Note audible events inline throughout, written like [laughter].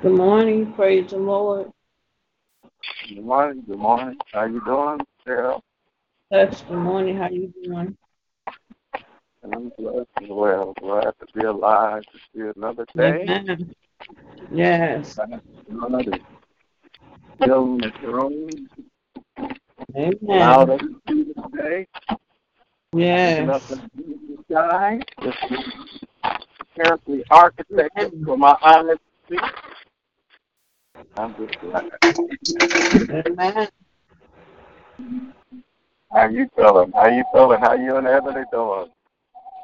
Good morning, praise the Lord. Good morning, good morning. How you doing, Sarah? That's good morning. How you doing? And I'm blessed as well. Glad to be alive to see another day. Amen. Yes. Another still in the throne. Amen. Allow us to see this day. Yes. Nothing in the sky. Just carefully architected for my eyes to see. I'm just glad. Amen. How you feeling? How you feeling? How you and Ebony doing?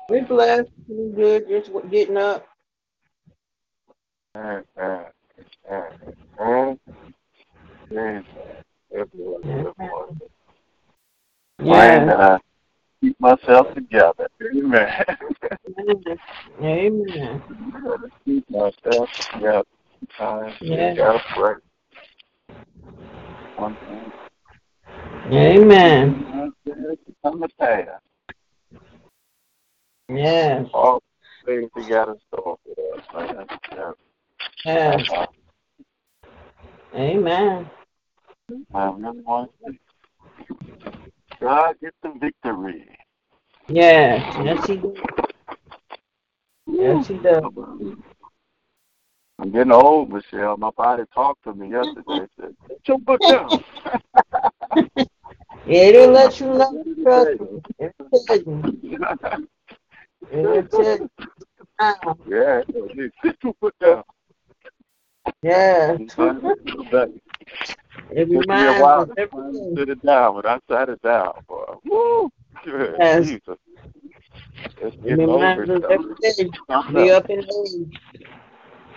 We blessed. We good. Just getting up. Mm. mm, mm, mm. Everyone, everyone. Yeah. that uh, I keep myself together. [laughs] Amen. Amen. keep myself together. You Yeah. One thing. Amen. Pass. Yes. All things you got in store for us, man. Yeah. Yes. Amen. God get the victory. Yes. Yes, he does. Yes, he does. I'm getting old, Michelle. My body talked to me yesterday. Said, "Put your foot down." [laughs] Yeah, it'll let you know. Trust me. It'll tell you. It'll tell you. Ah, yeah, it sit your foot down. Yes. It It me reminds while to every finally sit it down, but I sat it down, boy. Woo! Good Yes. Jesus. It's It reminds us every day. Be up in age.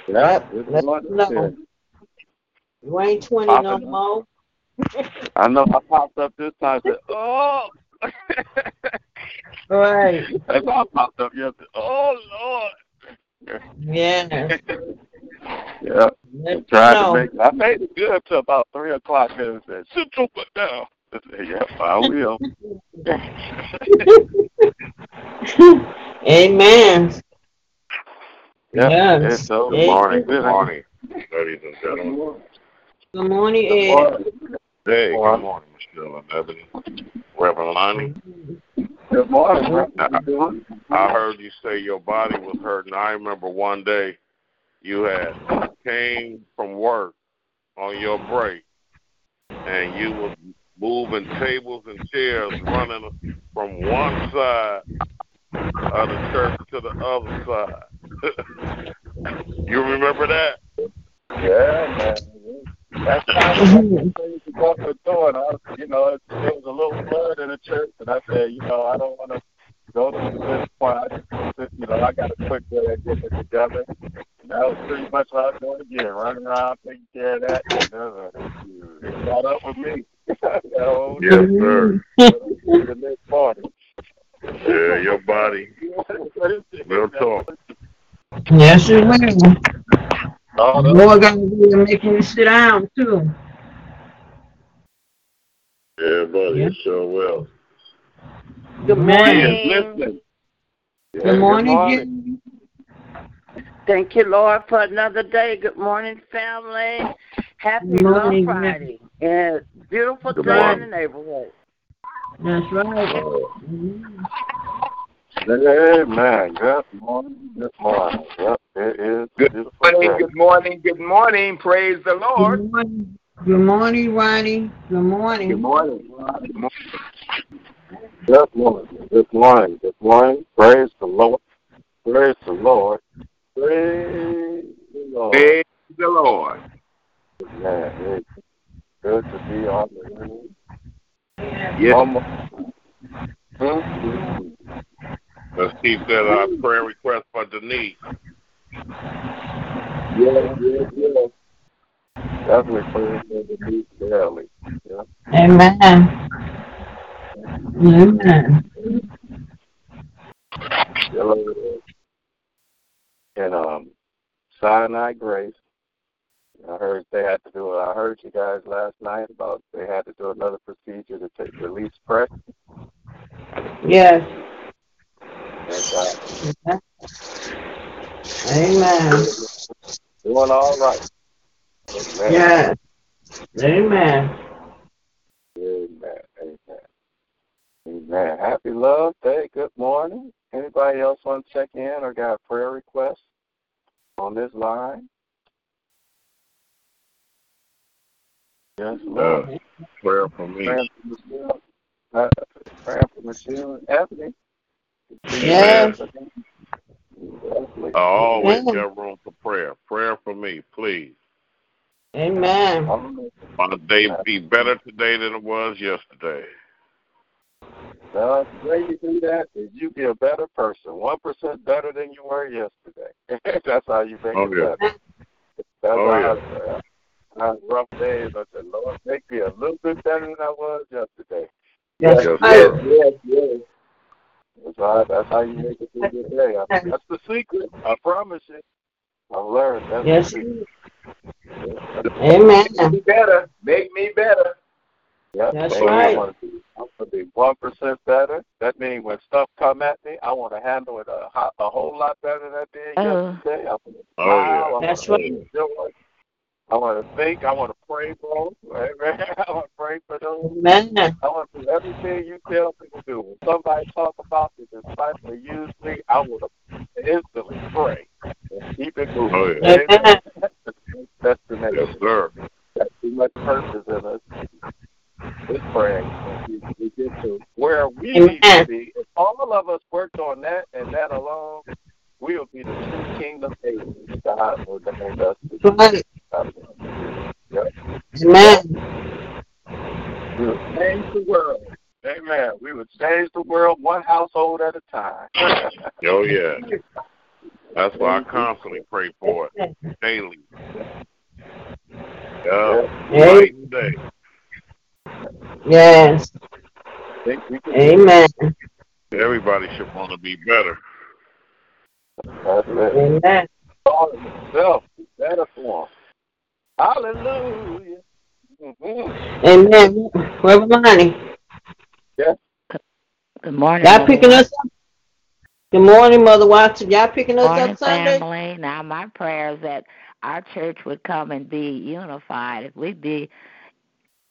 Yeah, Yep. it's Let what us it You ain't 20 no Popping up. more. I know I popped up this time. Said, "Oh." [laughs] Right. That's how I popped up yesterday. Oh Lord. Yeah. Yeah. Let us Tried know. to make. I made it good till about three o'clock. And said, "Sit your foot down." I said, "Yep, I will." [laughs] Amen. Yep. Yes. It's so Good morning. Good morning, ladies and gentlemen. Good morning, Good Ed. morning. Hey, good morning, Michelle and Ebony. Reverend Lonnie, Good morning. bro. How? I heard you say your body was hurting. I remember one day you had came from work on your break and you was moving tables and chairs running from one side of the church to the other side. [laughs] you remember that? Yeah, man. That's kind of what things you got for doing. I, you know, it, there was a little flood in the church, and I said, you know, I don't want to go to this point. I just, you know, I got to quick way of getting it together. And that was pretty much what I was doing again, running around taking care of that. And, uh, it caught up with me. [laughs] you know, Yes, sir. [laughs] the next party. Yeah, your body will talk. Yes, it will. Oh, no. Boy, got to be making you sit down, too. Yeah, buddy, Yeah. it sure will. Good Man. morning. Listen. Yeah, Good morning, morning. Thank you, Lord, for another day. Good morning, family. Happy Good Love morning, Friday. And beautiful Good day in the neighborhood. That's right. Oh, Amen. Good morning. Good morning. Yep, it is Good beautiful morning, day. good morning, good morning. Praise the Lord. Good morning. Good morning, Ronnie. Good morning. Good morning. Good morning. Good morning. Good morning. Praise the Lord. Praise the Lord. Praise the Lord. Praise the Lord. Man, it's good to be on the room. Yes. Almost. Hmm? Let's keep that uh, prayer request for Denise. Yes, yes, yes. Definitely praise for the new. Yeah. Amen. Amen. Hello. And um, Sinai Grace. I heard they had to do. it. I heard you guys last night about they had to do another procedure to take release press. Yes. And Amen. doing all right. Amen. Yes. Amen. Amen. Amen. Amen. Happy Love Day. Good morning. Anybody else want to check in or got a prayer request on this line? Yes, Lord. Uh, prayer for me. Prayer for Michelle. Uh, praying for Michelle and Anthony. Yes. I always Amen. got room for prayer. Prayer for me, please. Amen. My day be better today than it was yesterday. Now, The way you do that is you be a better person, one percent better than you were yesterday. [laughs] That's how you make Oh, it yeah. better. That's Oh, how I, I, rough days. I said, Lord, make me a little bit better than I was yesterday. That's Yes, right. sir. yes, yes. That's how, that's how you make it through the day. I, that's the secret. I promise you. I've learned. That's Yes. the secret. Amen. Make me better. Make me better. Yep. That's Maybe I right. want to be, I want to be one percent better. That means when stuff come at me, I want to handle it a, ho- a whole lot better than I did Oh. yesterday. I want Oh, smile. yeah. I want That's to right. Enjoy. I want to think. I want to pray for. Amen. [laughs] I want to pray for those. Amen. I want to do everything you tell me to do. When somebody talk about me, despitefully use me, I want to instantly pray and keep it moving. Oh, yeah. Amen. That's the name. Yes, sir. Got too much purpose in us. This praying, we, we get to where we need to be. If all of us worked on that and that alone, we will be the true kingdom agents God ordained us to be. Yep. Amen. We would change the world. Amen. We would change the world one household at a time. [laughs] Oh, yeah. That's why I constantly pray for it daily. Yeah, Amen. night day. Yes. Think we can Amen. Everybody should want to be better. That's it. Amen. All of yourself, better form. Hallelujah. Amen. Reverend Lonnie, Good morning, y'all picking us up? Good morning, Mother Watson. Y'all picking us morning, up Sunday? Morning family. Now, my prayer is that our church would come and be unified. If we'd be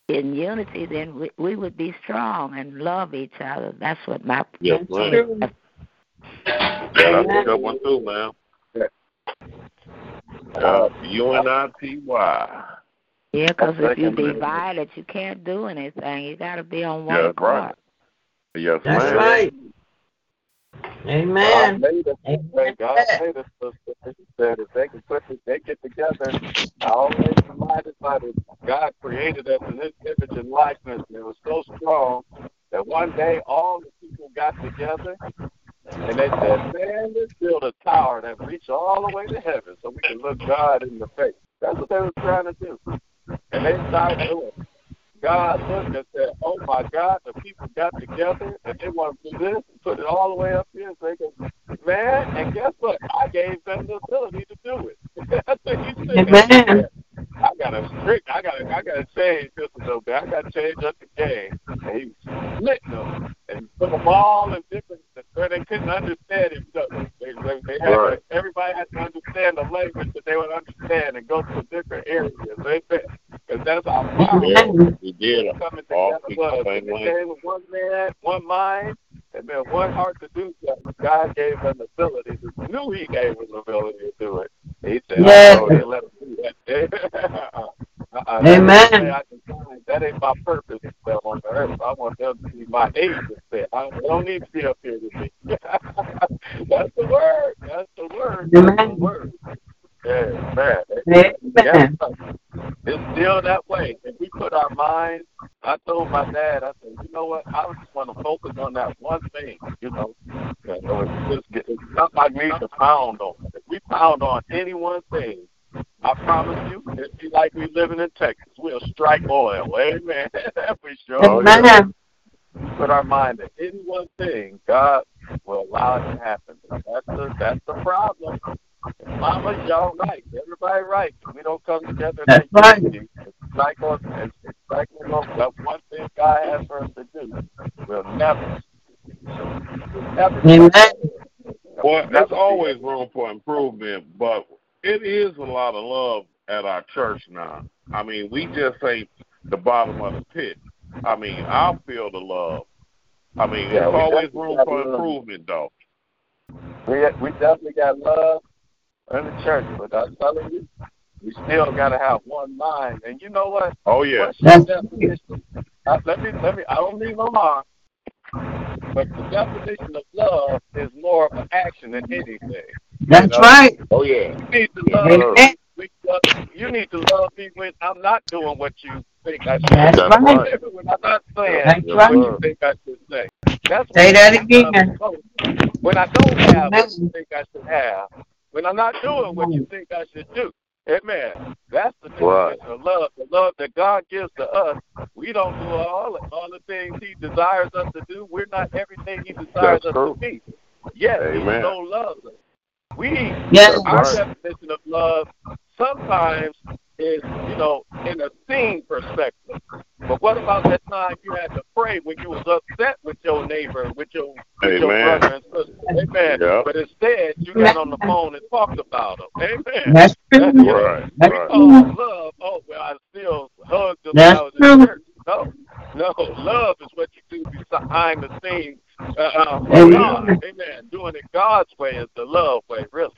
in unity, then we, we would be strong and love each other. That's what my Yes, That's ma'am. true. Yeah, that's a good one too, ma'am. Uh, U-N-I-T-Y. Yeah. Because if you Second, ma'am. divided, you can't do anything. You got to be on one Yeah, accord. right. Yes, That's ma'am. right. God Amen. made us. Amen. God made us. sister. He said if they can put it, they get together. I always reminded by that God created us in His image and likeness, and it was so strong that one day all the people got together and they said, "Man, let's build a tower that reaches all the way to heaven, so we can look God in the face." That's what they were trying to do, and they started doing. God looked and said, "Oh my God, the people got together and they want to do this and put it all the way up here." So they go, man, and guess what? I gave them the ability to do it. [laughs] That's what he said. Amen. I got gotta strict. I gotta I gotta change just a little bit. I gotta change up the game. And he split them and put them all in different where they couldn't understand each other. They, they, they had Right. to, everybody had to understand the language that they would understand and go to different areas. Because that's how powerful Yeah, we did. coming All together speak the was. same language. came with one man, one mind, and then one heart to do something. God gave them the ability. To, knew He gave them the ability to do it. He said, Yes. "Oh, they let them do that." [laughs] uh-uh, Amen. That ain't, I can find. that ain't my purpose to them on the earth. I want them to be my agents. There, I don't need to be up here with me. [laughs] That's the word. That's the word. Amen. word. Yeah, man. Amen. It's still that way. If we put our minds, I told my dad, I said, you know what? I just want to focus on that one thing. You know, You know, it's, just, it's not to pound on. If we pound on any one thing, I promise you, it'd be like we living in Texas. We'll strike oil. Amen. [laughs] we sure. Amen. Put our mind to any one thing, God will allow it to happen. That's the that's the problem. Mama, y'all right. Everybody right. We don't come together. and That's make right. unity. It's like on it's it's like on that one thing God has for us to do. We'll never, we'll never. Amen. Well, be always room for improvement, but it is a lot of love at our church now. I mean, we just ain't the bottom of the pit. I mean, I feel the love. I mean, Yeah, there's always room for love. improvement, though. We we definitely got love in the church, but I'm telling you, we still got to have one mind. And you know what? Oh yeah, That's-? Uh, let me let me. I don't need no more. But the definition of love is more of an action than anything. That's right. oh yeah. You need to love. sir. Amen. we- uh, You need to love me when I'm not doing what you think I should. That's That's right. right. when I'm not saying That's Yes, right. what you think I should say. That's Say when that love again. close. When I don't have what you think I should have. When I'm not doing what you think I should do. Amen. That's the Right. definition of love. The love that God gives to us. We don't do all all the things He desires us to do. We're not everything He desires That's us true. to be. Yes, Amen. He so loves us. We Yes. our Right. definition of love sometimes is, you know, in a scene perspective. But what about that time you had to pray when you was upset with your neighbor, with your with your Amen. brother and sister? Amen. Yeah. But instead you got on the phone and talked about them. Amen. That's true. That's Right. That's Right. Oh, love. Oh, well, I still hugged them when That's I was true. in church. No, no. Love is what you do behind the scenes. Uh, uh, Amen. God. Amen. Doing it God's way is the love way, really.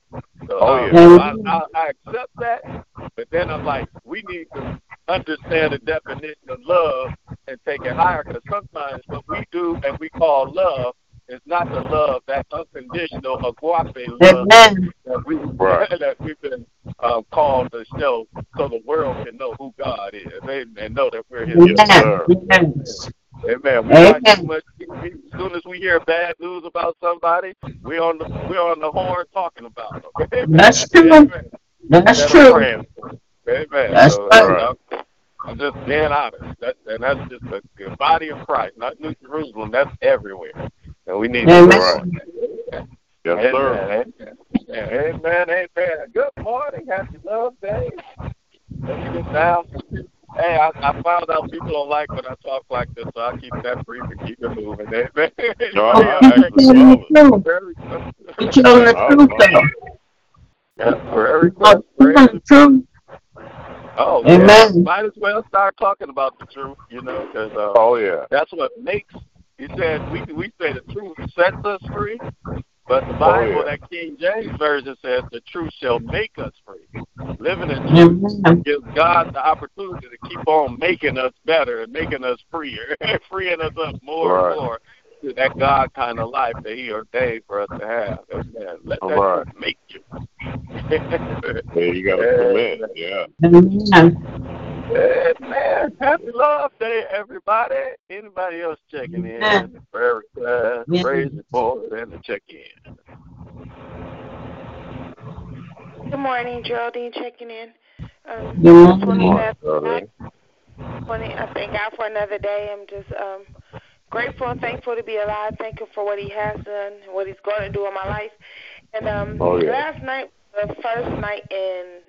So, Oh, uh, yeah. so I, I, I accept that, but then I'm like, we need to understand the definition of love and take it higher because sometimes what we do and we call love is not the love, that unconditional agape love Amen. that we [laughs] Right. that we've been um, called to show, so the world can know who God is and, and know that we're His. Yes, sir. Amen. Yes. Amen. We watch too much TV. As soon as we hear bad news about somebody, we're on the we're on the horn talking about them. Amen. [laughs] That's true. Amen. That's Instead of true. praying for them. Amen. That's so, right. I'm, I'm just being honest. That, and that's just the, the body of Christ, not New Jerusalem. That's everywhere. And we need to Amen. work on that. Yes, sir. Amen. Amen. Amen. Amen. Good morning. Happy Love Day. Let me get down. Hey, I, I found out people don't like when I talk like this, so I keep that brief and keep it moving. Amen. No, I You're telling the truth. Very You're telling the truth, love. Yeah, prayer You're request. the truth. Oh, Amen. yeah. Might as well start talking about the truth, you know, because uh, Oh yeah. that's what makes. He said we we say the truth sets us free, but the Oh, Bible, yeah. that King James version says the truth shall make us free. Living in truth Amen. gives God the opportunity to keep on making us better and making us freer, [laughs] freeing us up more Right. and more to that God kind of life that He ordained for us to have. Amen. Let that Right. make you. Yeah, you gotta Amen. submit. Yeah. Amen. Amen. Happy Love Day, everybody. Anybody else checking in? Amen. Prayer request, Amen. praise report, and the check in. Good morning, Geraldine checking in. Um, Good just wanted morning. to ask- Darlene. wanted- I thank God for another day. I'm just um, grateful and thankful to be alive. Thank Him for what He has done, and what He's going to do in my life. And um, Oh, yeah. last night, was the first night in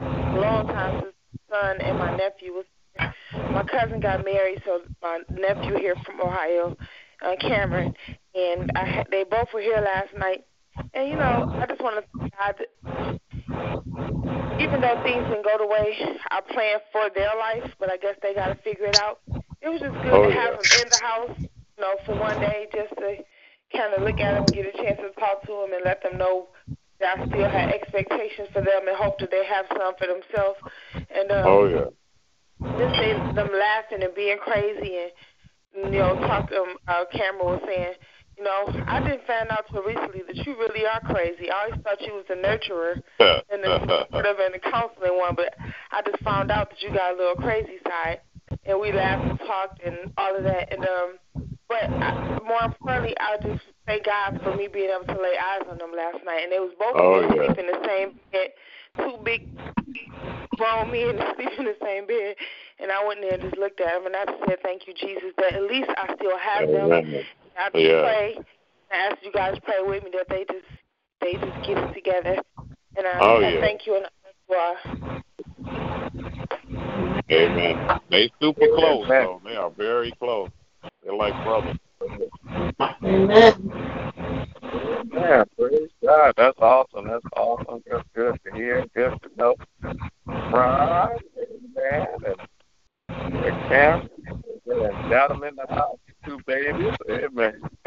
a long time since son and my nephew was. My cousin got married, so my nephew here from Ohio, uh, Cameron, and I had, they both were here last night. And you know, I just want to God, even though things didn't go the way I planned for their life, but I guess they got to figure it out. It was just good Oh, to yeah. have them in the house, you know, for one day, just to kind of look at them, get a chance to talk to them, and let them know I still had expectations for them and hope that they have some for themselves. And um, Oh yeah. just they, them laughing and being crazy and you know talking um, uh Cameron was saying you know i didn't find out till recently that you really are crazy i always thought you was the nurturer [laughs] and the supportive and the counseling one but i just found out that you got a little crazy side and we laughed and talked and all of that and um but I, more importantly i just thank god for me being able to lay eyes on them last night and they was both Oh, yeah. sleep in the same bed two big grown men [laughs] to sleep in the same bed. And I went there and just looked at them and I just said, Thank you, Jesus, that at least I still have them. Amen. I just Yeah. pray and ask you guys to pray with me that they just they just get it together. And I, Oh, I yeah. thank you and I thank you. Amen. They super close though. They are very close. They're like brothers. Amen. Yeah, praise God. That's awesome. That's awesome. That's good to hear. Good to know. Right. Amen. And the camp. And got them in the house. Two babies. Amen. [laughs]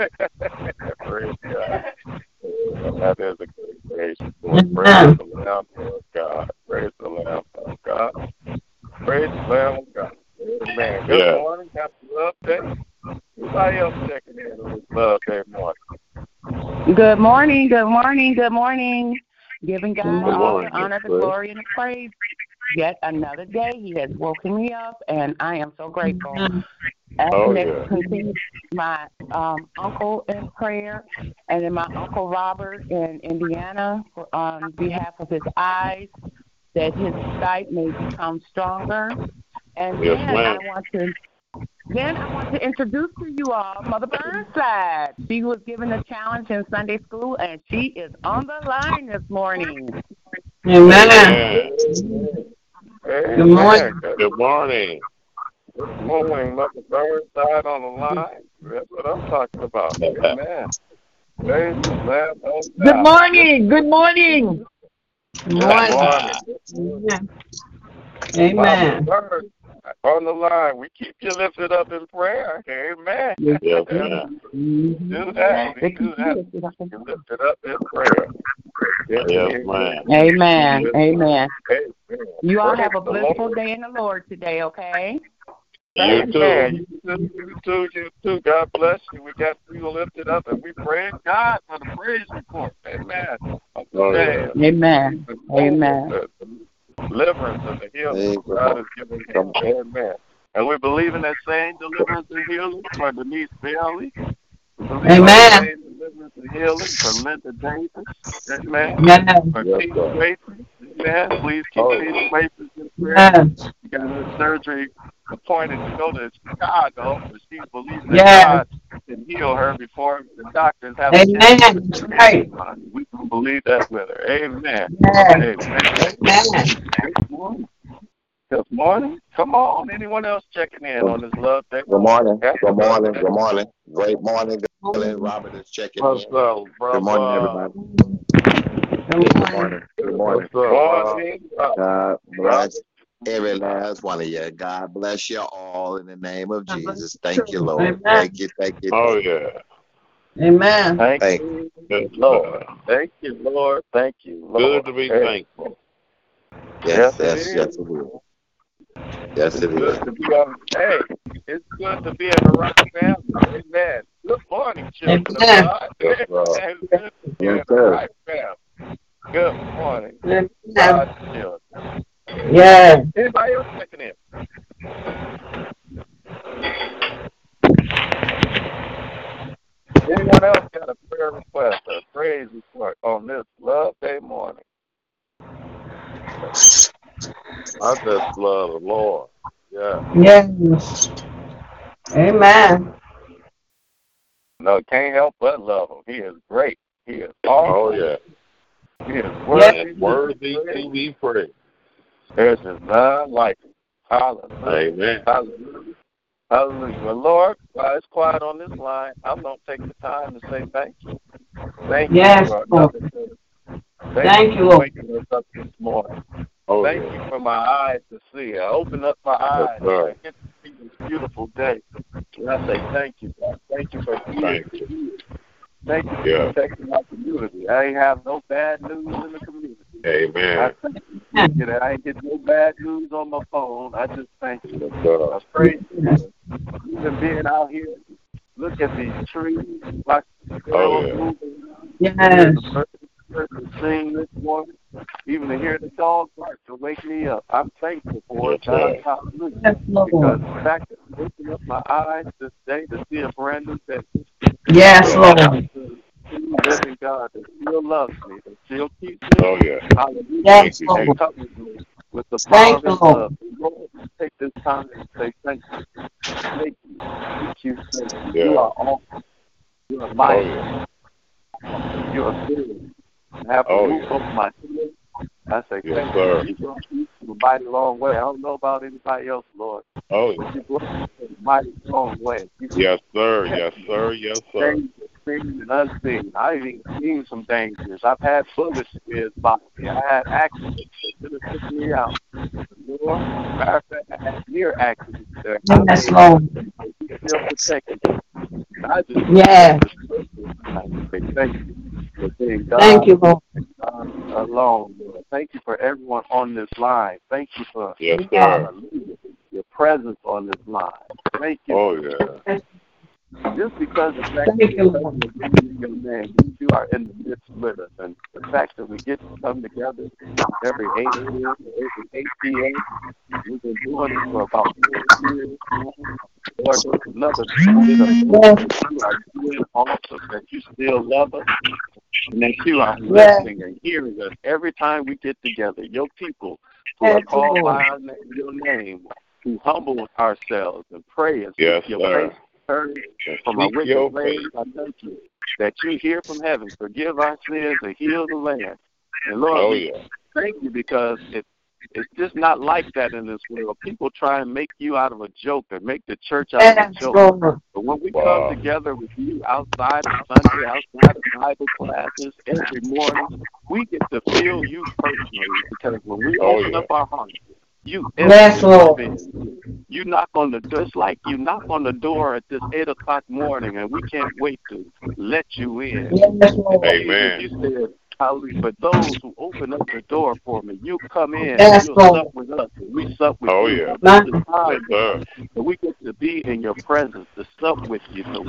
praise God. That is a good grace. Lord. Praise the Lamb of God. Praise the Lamb of God. Praise the Lamb of God. Amen. Good Yeah. morning. Happy love day. Anybody else checking in on this love day morning? Good morning, good morning, good morning. Giving God all the honor, the glory, and the praise. Yet another day, He has woken me up, and I am so grateful. Asking Oh, yeah. continue my um, uncle in prayer, and then my uncle Robert in Indiana for, on behalf of his eyes, that his sight may become stronger. And Yes, then I want to then I want to introduce to you all Mother Burnside. She was given a challenge in Sunday school, and she is on the line this morning. Amen. Good morning. Good morning. Good morning, Mother Burnside on the line. That's what I'm talking about. Amen. Praise the Lamb. Good morning. Good morning. Good Good morning. morning. Amen. Mother Burnside on the line. We keep you lifted up in prayer. Amen. Yes, ma'am. Do that. We do that. You lifted up in prayer. Yes, ma'am. Amen. Amen. Amen. You all Praise have a the blissful Lord. day in the Lord today, okay? You Amen. too. You too, you too. God bless you. We got you lifted up, and we praise God for the praise report. Amen. Oh, yeah. Amen. Amen. The deliverance and the healing God has given him. Amen. And we believe in that same deliverance and healing for Denise Bailey. We believe in Amen. same deliverance and healing for Linda Davis. Amen. Amen. For Yes, Keith sir. Amen. Please keep Oh, Keith Wafers in prayer. Amen. She got her surgery appointed to go to Chicago, but she's believing that Yes. God can heal her before the doctors have Amen. a chance. That's right. We can believe that with her. Amen. Yes. Amen. Amen. Good morning. Good morning. Come on. Anyone else checking in on this love day? Good morning. Good morning. Good morning. Great morning. Good morning. Robert is checking What's in. up, brother? Good morning, everybody. Good Good morning. Good morning. What's up, Rob? Morning. Rob. God bless every last one of you. God bless you all in the name of Jesus. Thank you, Lord. Amen. Thank you. Thank you. Oh, yeah. Amen. Thank Thank you, Yes, Lord. Thank you, Lord. Thank you, Lord. Good to be Hey, thankful. Yes, Yes, it yes, is. yes, it is. Yes, It's good to be on. Hey, it's good to be in the right family. Amen. Good morning, children of Amen. God. [laughs] Yes, good to be in the right family. Good morning, God's children. Yes. Anybody else checking in? Anyone else got a prayer request or praise report on this love day morning? I just love the Lord. Yeah. Yes. Amen. No, can't help but love him. He is great. He is oh, awesome. Oh, awesome. yeah. He is worthy. And worthy to be praised. There's none like him. Hallelujah. Amen. Hallelujah. Hallelujah. Well, Lord, while it's quiet on this line, I'm going to take the time to say thank you. Thank Yes, you for Lord. another day. Thank you, for Lord. waking us up this morning. Oh, Thank yeah. you for my eyes to see. I open up my eyes and sir. I get to see this beautiful day. And I say thank you, God. Thank you for Thank you. Thank you for Yeah. protecting my community. I ain't have no bad news in the community. I Amen. thank you that I ain't get no bad news on my phone. I just thank you. Yes, sir. I praise you even being out here. Look at these trees, watch the Oh, girls yeah. moving. Yes. Hear to sing this morning, even to hear the dog bark to wake me up. I'm thankful for it, Yes, God. sir. Hallelujah. Yes, Because the fact that you opened up my eyes this day to see a brand new day. Yes, Lord. The living God that still loves me, that still keeps me. Oh, yeah. Hallelujah. Yes, Thank you, Lord. And covers me with the power Thank of you, his Lord. love. Lord, take this time and say thank you. Thank you. Thank you. Thank you. Yeah. You are awesome. You are Oh, mighty. yeah. You are good. And have a Oh, roof yeah. over my head. I say Yes, thank sir. you. You brought me a mighty long way. I don't know about anybody else, Lord, Oh, but yeah. you brought a mighty long way. You Yes, sir. Yes, sir. Yes, sir. Things seen and unseen. I've even seen some dangers. I've had bullets whizzed by me. I had accidents that could have took me out. Lord, matter of fact, I had near accidents that I Yes, made Lord. still protected I just Yes. Thank you for being God Thank you, Lord. God alone. Lord. Thank you for everyone on this line. Thank you for Yes, sir. hallelujah, your presence on this line. Thank you Oh, yeah. Just because the fact Thank that you, we're in your name, you are in the midst with us, and the fact that we get to come together every 8 a.m. every 8 p.m. We've been doing it for about four years now. Lord, there's another bit of that you are doing awesome, that you still love us, and that you are Yes. listening and hearing us every time we get together. Your people who are Yes, called by your name, who humble ourselves and pray and Yes, seek your sir. Face, turn from our Seek your wicked ways. I thank you that you hear from heaven, forgive our sins and heal the land. And Lord, Oh, yeah. thank you because it it's just not like that in this world. People try and make you out of a joke and make the church out of a joke. But when we Wow. come together with you outside of Sunday, outside of Bible classes every morning, we get to feel you personally because when we Oh, open yeah. up our hearts, you Yes, instantly Lord. You knock on the door. It's like you knock on the door at this eight o'clock morning, and we can't wait to let you in. Yes, Lord. Amen. You said, Hallelujah. But those who open up the door for me, you come in Yes, and you'll sup with us, and we sup with Oh, you. yeah. This is Yes, time sir. we get to be in your presence, to sup with you, to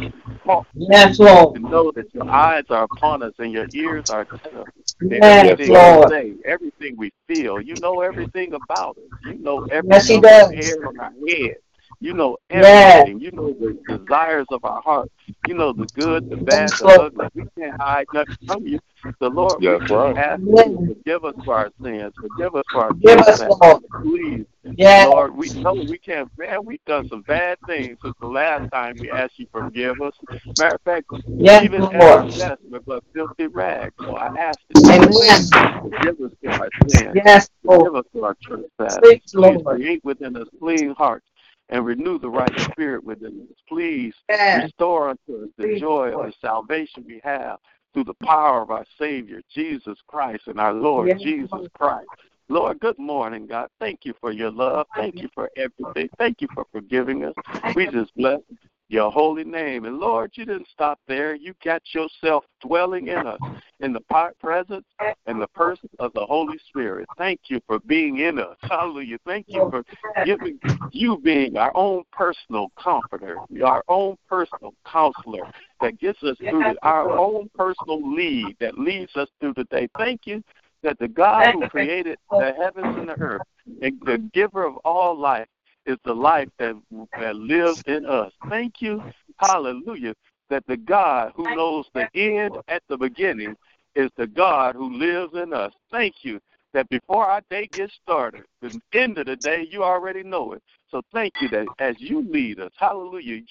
talk Yes, to Lord. know that your eyes are upon us and your ears are attentive to Yes, everything Lord. we say, everything we feel. You know everything about us. You know every Yes, He does. hair on our head. You know Yes. everything. You know the desires of our heart. You know the good, the bad, the ugly. We can't hide nothing from you. The Lord, we right. ask you Yes. to forgive us for our sins, forgive us for our Give us. Lord. Please, Yes. Lord, we know we can't. Man, we've done some bad things since the last time we asked you to forgive us. Matter of fact, Yes, even at Lord. our best, we're but filthy rags. So I ask that you please forgive us for our sins. Yes, Forgive Lord. us for our trespasses. Speak, Please Lord. create within us clean hearts and renew the right spirit within us. Please Yes. restore unto us the Speak, joy of the salvation we have through the power of our Savior, Jesus Christ, and our Lord Yes, Jesus Christ. Lord, good morning, God. Thank you for your love. Thank you for everything. Thank you for forgiving us. We just bless your holy name. And Lord, you didn't stop there. You got yourself dwelling in us in the presence and the person of the Holy Spirit. Thank you for being in us. Hallelujah. Thank you for giving you being our own personal comforter, our own personal counselor that gets us through our own personal lead that leads us through the day. Thank you that the God who created the heavens and the earth and the giver of all life is the life that, that lives in us. Thank you, hallelujah, that the God who knows the end at the beginning is the God who lives in us. Thank you that before our day gets started, the end of the day, you already know it. So thank you that as you lead us, hallelujah,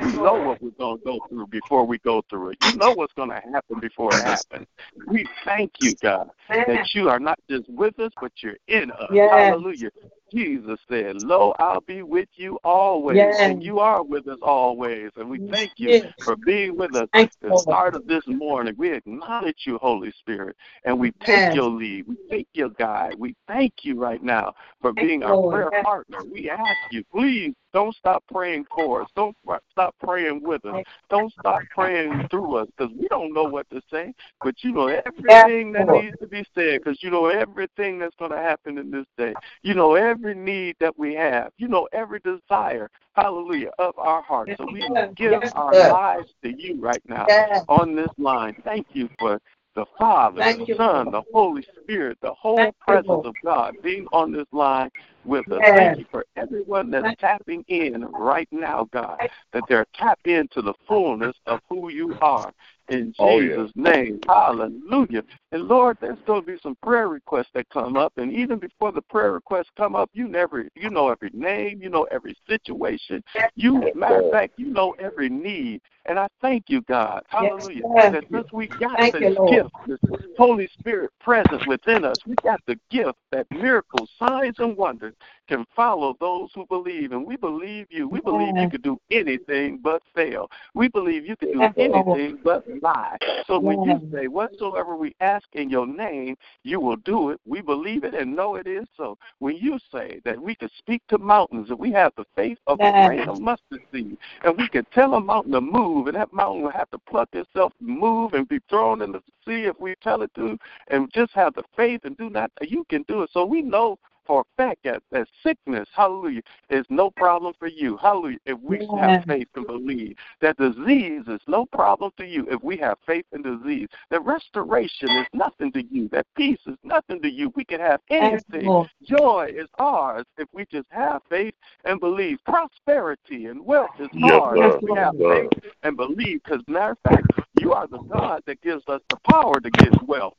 You know what we're going to go through before we go through it. You know what's going to happen before it happens. We thank you, God, that you are not just with us, but you're in us. Yes. Hallelujah. Jesus said, Lo, I'll be with you always. Yes. And you are with us always. And we thank you Yes. for being with us Thank the start of this morning. We acknowledge you, Holy Spirit, and we take Yes. your lead. We take your guide. We thank you right now for being our Lord. prayer partner. We ask you, please don't stop praying for us. Don't stop praying with us. Don't stop praying through us because we don't know what to say, but you know everything that needs to be said because you know everything that's going to happen in this day. You know every need that we have. You know every desire, hallelujah, of our heart. So we give our lives to you right now on this line. Thank you for the Father, Thank the you, Son, the Holy Spirit, the whole Thank presence Lord. of God being on this line with us. Yes. Thank you for everyone that's tapping in right now, God, that they're tapped into the fullness of who you are. In Oh, yeah. Jesus' name, hallelujah. And Lord, there's going to be some prayer requests that come up, and even before the prayer requests come up, you never, you know every name, you know every situation. You, matter of fact, you know every need. And I thank you, God, hallelujah, Yes. that since we got Thank this you, gift, this Holy Spirit present within us, we got the gift that miracles, signs, and wonders can follow those who believe. And we believe you. We believe you could do anything but fail. We believe you could do anything but lie. So when you say, whatsoever we ask in your name, you will do it. We believe it and know it is so. When you say that we could speak to mountains, that we have the faith of a grain of mustard seed, and we could tell a mountain to move, and that mountain will have to pluck itself, move, and be thrown in the sea if we tell it to, and just have the faith and do not, you can do it. So we know for a fact that, that sickness, hallelujah, is no problem for you. Hallelujah. If we Yes. have faith and believe that disease is no problem to you if we have faith in disease. That restoration is nothing to you. That peace is nothing to you. We can have anything. Lord. Joy is ours if we just have faith and believe. Prosperity and wealth is Yes, ours sir. if we have Yes, sir. faith and believe. Because matter of fact, you are the God that gives us the power to get wealth.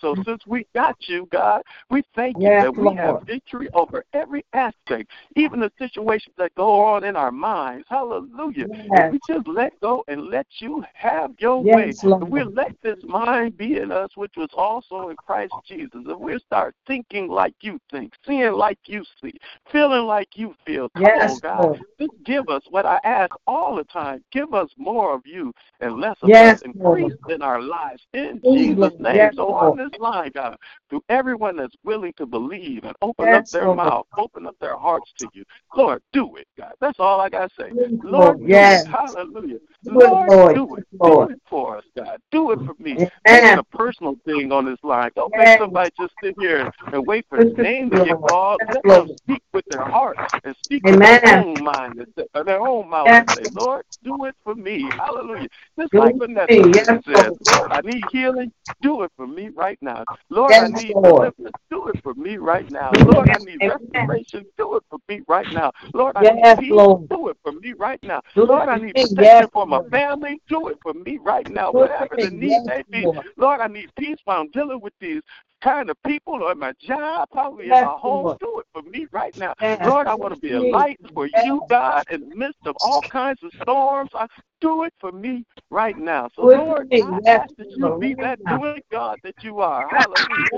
So since we got you, God, we thank you Yes, that we have victory over every aspect, even the situations that go on in our minds. Hallelujah. Yes. we just let go and let you have your Yes, way, Lord. we let this mind be in us, which was also in Christ Jesus, if we start thinking like you think, seeing like you see, feeling like you feel, come Yes, on, God, Lord. just give us what I ask all the time. Give us more of you and less of Yes, us. Increase in our lives in Jesus' name. So on this line, God, to everyone that's willing to believe and open up their mouth, open up their hearts to you. Lord, do it, God. That's all I got to say. Lord, Yes. Hallelujah. Do it, Lord, Lord. do Yes, it. Do it for us, God. Do it for me. Amen. Make it a personal thing on this line. Don't make Yes. somebody just sit here and wait for his name to get called. Let them speak with their heart and speak with their own mind, and say- uh, their own mouth, Yes. and say, Lord, do it for me. Hallelujah. Just Do like Vanessa me. says, Yes, Lord. Lord, I need healing. Do it for me right now. Lord, I need Lord. deliverance. Do it for me right now. Lord, I need Amen. restoration. Do it for me right now. Lord, I Yes, need peace. Lord. Do it for me right now. Lord, I need protection Yes, for my family. Do it for me right now. Do it for Whatever the need may be. Lord. I need peace while I'm dealing with these kind of people or my job, probably in my home. Lord. Do it for me right now. Yes. Lord, I want to be a light for you, God, in the midst of all kinds of storms. I do it for me right now. So, Lord. I ask that you be that doing God that you are. Hallelujah.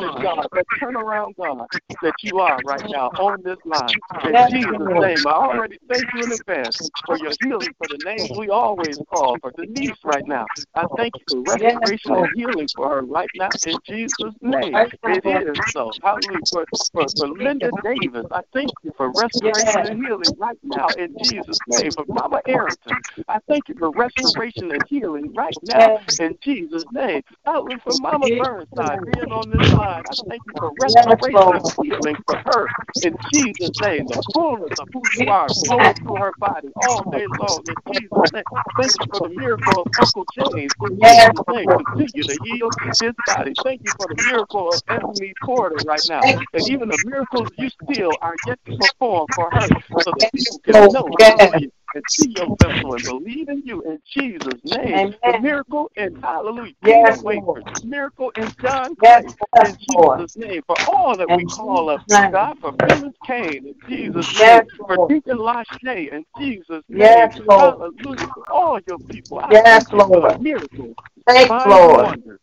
That God, that turnaround God that you are right now on this line. In Jesus' name, I already thank you in advance for your healing for the names we always call for Denise right now. I thank you for restoration and healing for her right now in Jesus' name. It is so. Hallelujah. For, for, for Linda Davis, I thank you for restoration and healing right now in Jesus' name. For Mama Arrington, I thank you for restoration and healing right now in Jesus' name. Hallelujah. For Mama Burnside being on this line, I thank you for restoration and healing for her in Jesus' name. The fullness of who you are flowing through her body all day long in Jesus' name. Thank you for the miracle of Uncle James in Jesus' name. Continue to heal his body. Thank you for the miracle of Ebony Porter right now. And even the miracles you still are yet to perform for her so that people can know hallelujah, and see your vessel and believe in you in Jesus' name. Amen. The miracle and hallelujah. Yes, Lord. Miracle in John Yes, in Jesus' name. For all that we call up, Jesus' God, for Phyllis Kane in Jesus' Yes, name. For Lord. Deacon Lachey in Jesus' Yes, name. Lord. Hallelujah. For all your people. I Yes, for Lord. the miracle Thanks, and Lord. wonders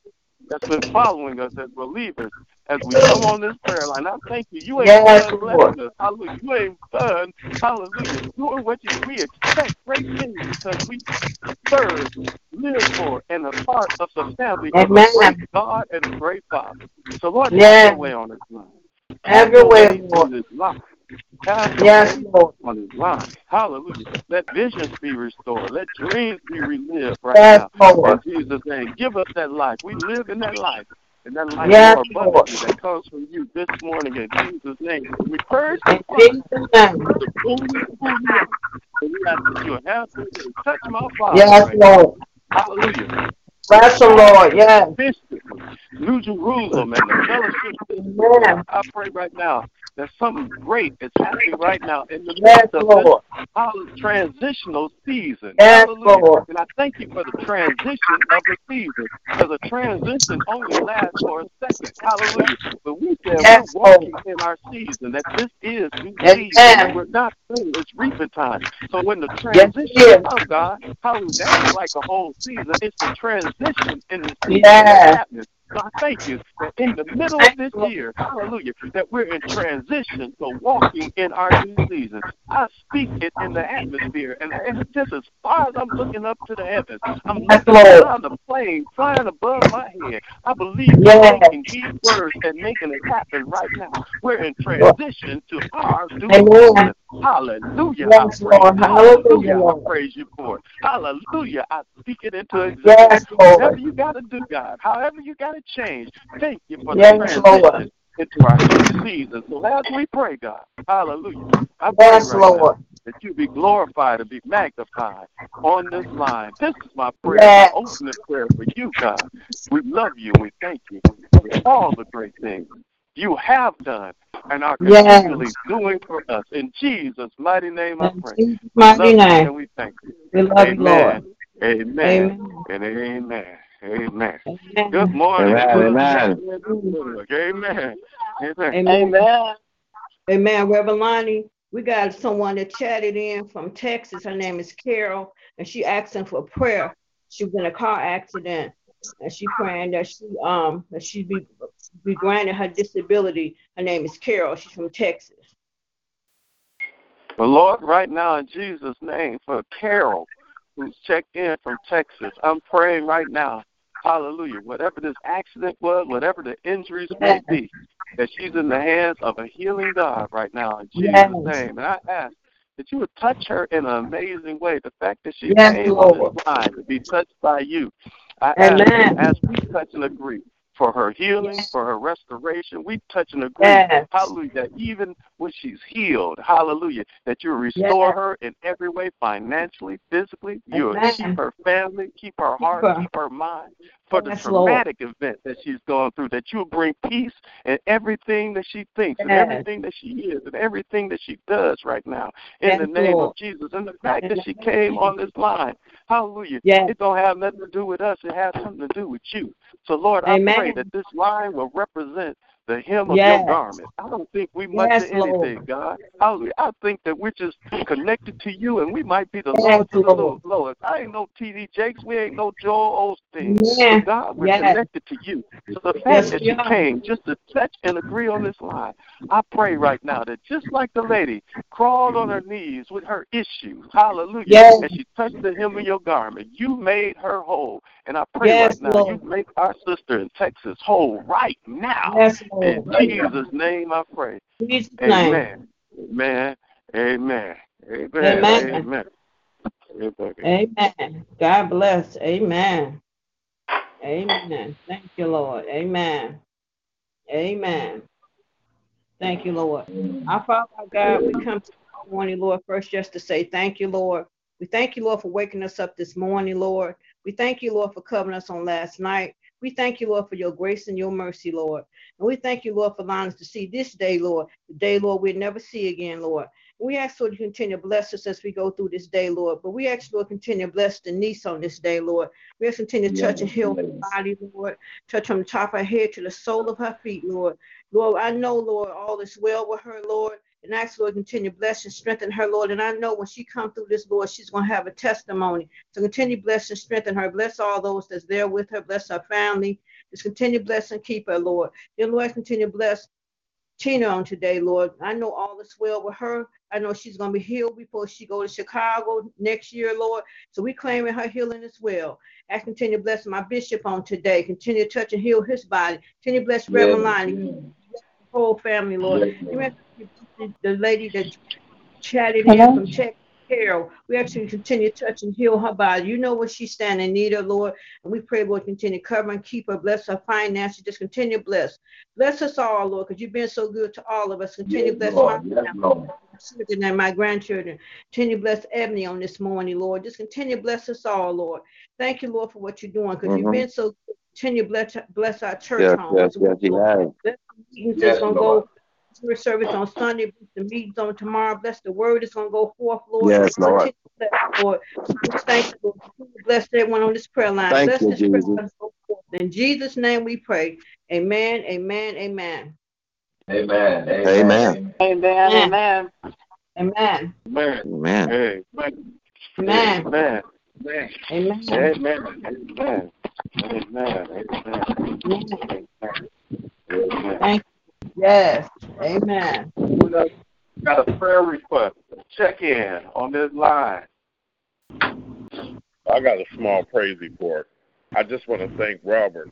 that's been following us as believers as we come on this prayer line. I thank you. You ain't Yes, blessing us. Hallelujah. You ain't done, hallelujah, doing what you, we expect great things because we serve, live for, and a part of the family of a great God and a great Father. So, Lord, have your way on this line. Have your way, Lord. this line. Have Yes, Lord. on this line. Hallelujah. Let visions be restored. Let dreams be relived right Yes, now. Lord. In Jesus' name. Give us that life. We live in that life. And that life Yes, more abundantly that comes from you this morning in Jesus' name. We purge the Jesus' name. the fullness of who you are. And we ask that you have your. Touch my father. Yes, right now. Lord. Hallelujah. Bless the Lord. Yes. New Jerusalem and the fellowship. Amen. I pray right now that something great is happening right now in the Yes, midst of Lord. this transitional season. Yes, Hallelujah. Lord. And I thank you for the transition of the season. Because a transition only lasts for a second. Hallelujah. But we said Yes, we're walking in our season, that this is new Amen. season. We're not saying it's reaping time. So when the transition comes, God, hallelujah, that's like a whole season. It's the transition in the season Yes. that's happening. I thank you that in the middle of this year, hallelujah, that we're in transition to walking in our new season. I speak it in the atmosphere, and, and just as far as I'm looking up to the heavens, I'm looking around the plane flying above my head. I believe Yes. taking these words and making it happen right now. We're in transition to our new season. Hallelujah. Yes, I praise Lord. Hallelujah, Hallelujah. I praise you for it. Hallelujah. I speak it into existence. Yes, Whatever you got to do, God, however you got to change, thank you for the Yes, transition Lord. into our new season. So as we pray, God, hallelujah, I pray Yes, right now Lord. that you be glorified and be magnified on this line. This is my prayer, Yes. my ultimate prayer for you, God. We love you we thank you for all the great things you have done and are Yes. continually doing for us. In Jesus' mighty name I In pray. Jesus' We mighty name. and we thank you. We love you, Lord. Amen. Amen. Amen. And amen. Amen. Amen. Good morning. Amen, amen. Amen. Amen. Amen. Amen. Amen. Reverend Lonnie, we got someone that chatted in from Texas. Her name is Carol, and she asking for prayer. She was in a car accident, and she praying that she um that she be be granted her disability. Her name is Carol. She's from Texas. But Lord, right now in Jesus' name for Carol, who's checked in from Texas, I'm praying right now, hallelujah, whatever this accident was, whatever the injuries may be, that she's in the hands of a healing God right now in Jesus' Yes. name. And I ask that you would touch her in an amazing way. The fact that she Yes, came on this line to be touched by you, I ask Amen. as we touch and agree for her healing, Yes. for her restoration. We touch and agree, Yes. hallelujah, that even when she's healed, hallelujah, that you restore Yes. her in every way, financially, physically. You'll Amen. keep her family, keep her Keep heart, her. keep her mind. For the Yes, Lord. traumatic event that she's gone through, that you'll bring peace in everything that she thinks and Yes. everything that she is and everything that she does right now. In the name Lord. of Jesus. And the fact that she came on this line, hallelujah, it don't have nothing to do with us. It has something to do with you. So, Lord, I pray that this line will represent the hem of Yes. your garment. I don't think we much Yes, of anything, Lord. God. Hallelujah. I think that we're just connected to you and we might be the Yes, lowest of the Lord. low- lowest. I ain't no TD Jakes. We ain't no Joel Osteen. But God, we're Yes. connected to you. So the fact Yes, that you came just to touch and agree on this line, I pray right now that just like the lady crawled on her knees with her issues, hallelujah, Yes. and she touched the hem of your garment, you made her whole. And I pray Yes, right now, Lord. you make our sister in Texas whole right now. In oh, Jesus' name I pray. Jesus Amen. Amen. Amen. Amen. Amen. Amen. God bless. Amen. Amen. Thank you, Lord. Amen. Amen. Thank you, Lord. Our Father, God, we come to you morning, Lord, first just to say thank you, Lord. We thank you, Lord, for waking us up this morning, Lord. We thank you, Lord, for covering us on last night. We thank you, Lord, for your grace and your mercy, Lord. And we thank you, Lord, for allowing us to see this day, Lord, the day, Lord, we'll never see again, Lord. We ask, Lord, to continue to bless us as we go through this day, Lord. But we ask, Lord, continue to bless Denise on this day, Lord. We ask, continue to Yes, touch and heal her body, Lord. Touch from the top of her head to the sole of her feet, Lord. Lord, I know, Lord, all is well with her, Lord. And I ask, Lord, continue to bless and strengthen her, Lord. And I know when she come through this, Lord, she's going to have a testimony. So continue to bless and strengthen her. Bless all those that's there with her. Bless her family. Just continue to bless and keep her, Lord. Then, Lord, continue to bless Tina on today, Lord. I know all is well with her. I know she's going to be healed before she go to Chicago next year, Lord. So we claiming her healing as well. I continue to bless my bishop on today. Continue to touch and heal his body. Continue to bless Reverend Lonnie. Whole family, Lord. Yes, You have the lady that chatted in Hello? from Czech Carol. We actually continue to touch and heal her body. You know what she's standing in need of, Lord. And we pray, Lord, continue to cover and keep her. Bless her finances. Just continue to bless. Bless us all, Lord, because you've been so good to all of us. Continue to bless Lord. my Yes, Lord. children and my grandchildren. Continue to bless Ebony on this morning, Lord. Just continue to bless us all, Lord. Thank you, Lord, for what you're doing because you've Mhm. been so good. Continue to bless, bless our church Yes, home yes, as well. yes. Bless the meetings Yes, that's going to go church service on Sunday, bless the meetings on tomorrow. Bless the word that's going to go forth, Lord. Yes, Lord. Continue Lord. Thank you, Lord. Continue to Bless everyone on this prayer line. Thank bless you, this prayer Jesus. line. In Jesus' name we pray. Amen, amen, amen. Amen. Amen. Amen. Amen. Amen. Amen. Amen. Amen. Amen. Amen. Amen. Amen. Amen. Amen. Amen. Amen. Amen. Amen. Amen. Thank you. Yes. Amen. Got- a prayer request. Check in on this line. I got a small praise report. I just want to thank Robert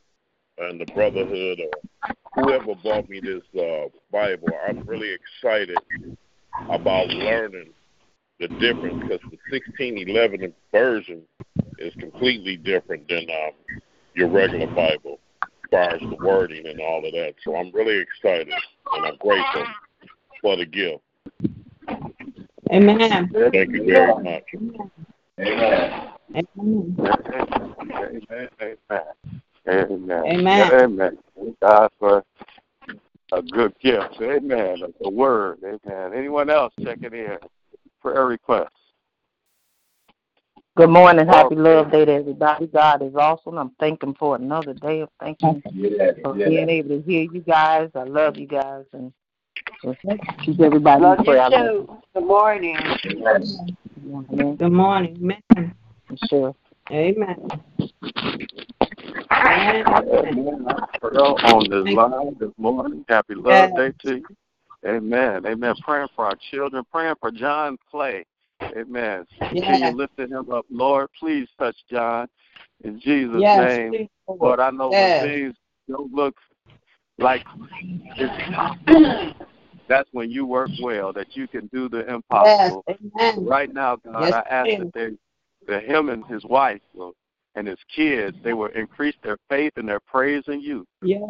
and the Brotherhood or whoever bought me this uh, Bible. I'm really excited about learning the difference because the 1611 version is completely different than um, your regular Bible as far as the wording and all of that. So I'm really excited and I'm grateful for the gift. Amen. Thank you very much. Amen. Amen. Amen. Amen. Amen. Amen. Amen. Thank God for a good gift. Amen. A word. Amen. Anyone else checking in? Prayer requests. Good morning. Happy Okay. Love Day to everybody. God is awesome. I'm thanking for another day of thanking [laughs] Yes, for yes. being able to hear you guys. I love you guys and just keep everybody Love in you prayer. I love too. Good morning. Amen. you. Amen. Good morning. Amen. Sure. Amen. Amen. Amen. On this line this morning. Happy Love Yes. Day to you. Amen. Amen. Praying for our children. Praying for John Clay. Amen. Continue Yes. lifting him up. Lord, please touch John in Jesus' Yes. name. please, Lord. Lord, I know Yes. when things don't look like it's [clears throat] that's when you work well, that you can do the Yes. impossible. Amen. Right now, God, Yes, I ask that they, that him and his wife will, and his kids, they will increase their faith and their praise in you.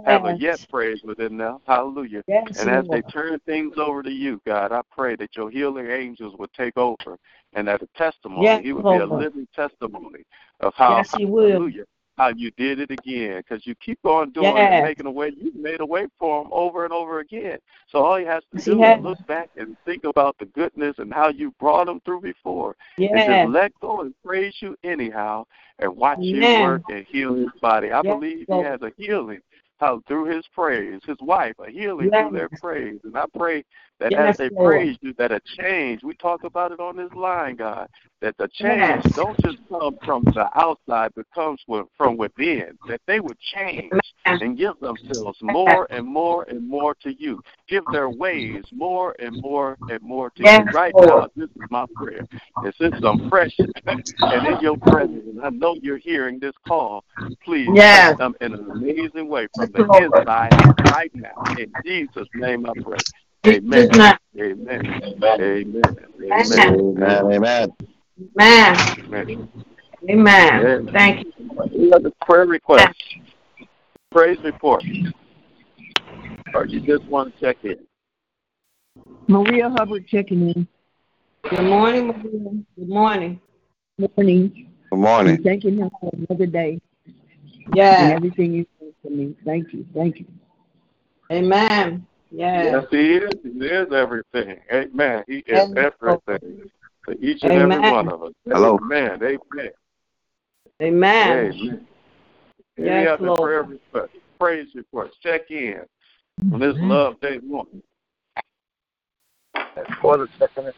Have a Yes. yet praise within them. Hallelujah. Yes, And as they turn things over to you, God, I pray that your healing angels will take over and that a testimony, Yes, he would be a living testimony of how, Yes, He will. How you did it again. Because you keep on doing it Yes. and making a way. You've made a way for him over and over again. So all he has to do has. is look back and think about the goodness and how you brought him through before. And just let go and praise you anyhow and watch you Amen. work and heal his body. I Yes, believe he has a healing how through his praise, his wife, a healing Yes. through their praise. And I pray that Yes, as they Lord. praise you, that a change, we talk about it on this line, God, that the change Yes. don't just come from the outside, but comes from within, that they would change and give themselves more and more and more to you. Give their ways more and more and more to Yes, you. Right Lord. now, this is my prayer. And since I'm fresh [laughs] and in your presence, and I know you're hearing this call, please Yes. them in an amazing way from the inside right now. In Jesus' name I pray. Amen. Amen. Amen. Amen. Amen. Amen. Amen. Amen. Amen. Thank you. Any other prayer Amen. Praise report. Or you just want to check in? Maria Hubbard checking in. Good morning, Maria. Good morning. Good morning. Good morning. Thank you now for another day. Yeah. And everything you do for me. Thank you. Thank you. Amen. Yes. Yes, He is. He is everything. Amen. He is Yes, Lord. everything to each and every one of us. Hello. Amen. Amen. Amen. Amen. Any Yes, other Lord. prayer requests, praise reports, check in on this Mm-hmm. Love Day morning. For the second.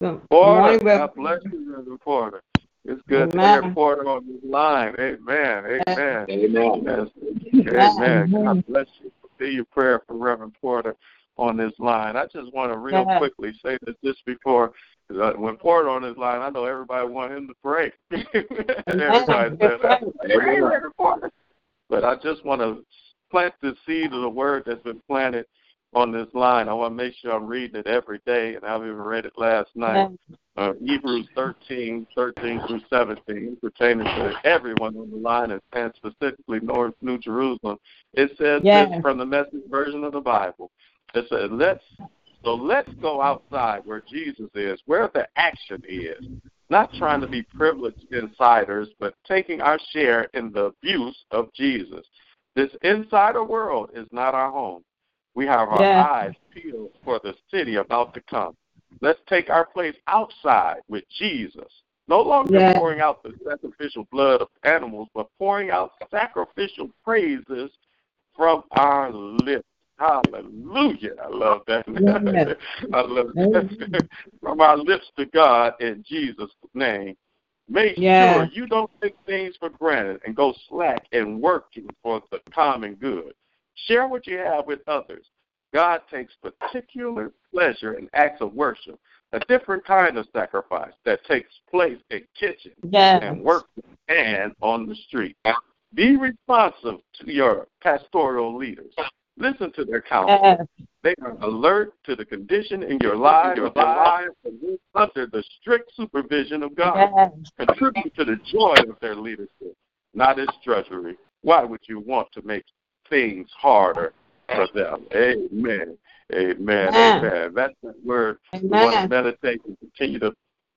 Good Porter, morning, God Reverend. bless you, Reverend Porter. It's good to Amen. hear Porter on this line. Amen. Amen. Amen. Yes. Amen. Amen. God bless you. Be your prayer for Reverend Porter on this line. I just want to real quickly say this just before uh, when Porter on this line, I know everybody want him to pray. [laughs] everybody said, "Pray, But I just want to plant the seed of the word that's been planted on this line. I want to make sure I'm reading it every day, and I've even read it last night. Uh, Hebrews 13, 13 through 17, pertaining to everyone on the line and, specifically North New Jerusalem. It says Yes. this from the message version of the Bible. It says, "Let's so let's go outside where Jesus is, where the action is. Not trying to be privileged insiders, but taking our share in the abuse of Jesus. This insider world is not our home. We have our Yes. eyes peeled for the city about to come. Let's take our place outside with Jesus. No longer Yes. pouring out the sacrificial blood of animals, but pouring out sacrificial praises from our lips. Hallelujah. I love that. [laughs] Yes. I love that. from our lips to God in Jesus' name. Make Yes. sure you don't take things for granted and go slack in working for the common good. Share what you have with others. God takes particular pleasure in acts of worship, a different kind of sacrifice that takes place in kitchens Yes. and work and on the street. Be responsive to your pastoral leaders. Listen to their counsel. Yes. They are alert to the condition in your lives, your lives under the strict supervision of God. Yes. Contribute to the joy of their leadership, not its drudgery. Why would you want to make things harder for them? Amen. Amen. Amen. Amen. That's the word we want to meditate and continue to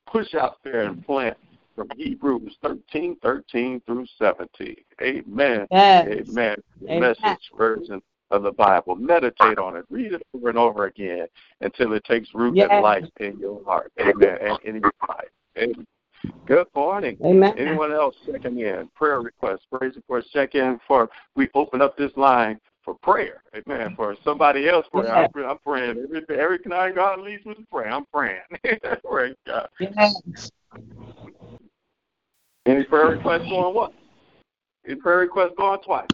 push out there and plant from Hebrews 13, 13 through 17. Amen. Yes. Amen. Amen. message version of the Bible. Meditate on it. Read it over and over again until it takes root Yes. and life in your heart. Amen. And in your life. Amen. Good morning. Amen. Anyone else checking in? Prayer requests, praise reports, check in for we open up this line for prayer. Amen. For somebody else prayer. I'm, Yes. I'm praying. Every every night God leads me to pray. I'm praying. [laughs] praise God. Yes. Any prayer requests going once? Any prayer requests going twice?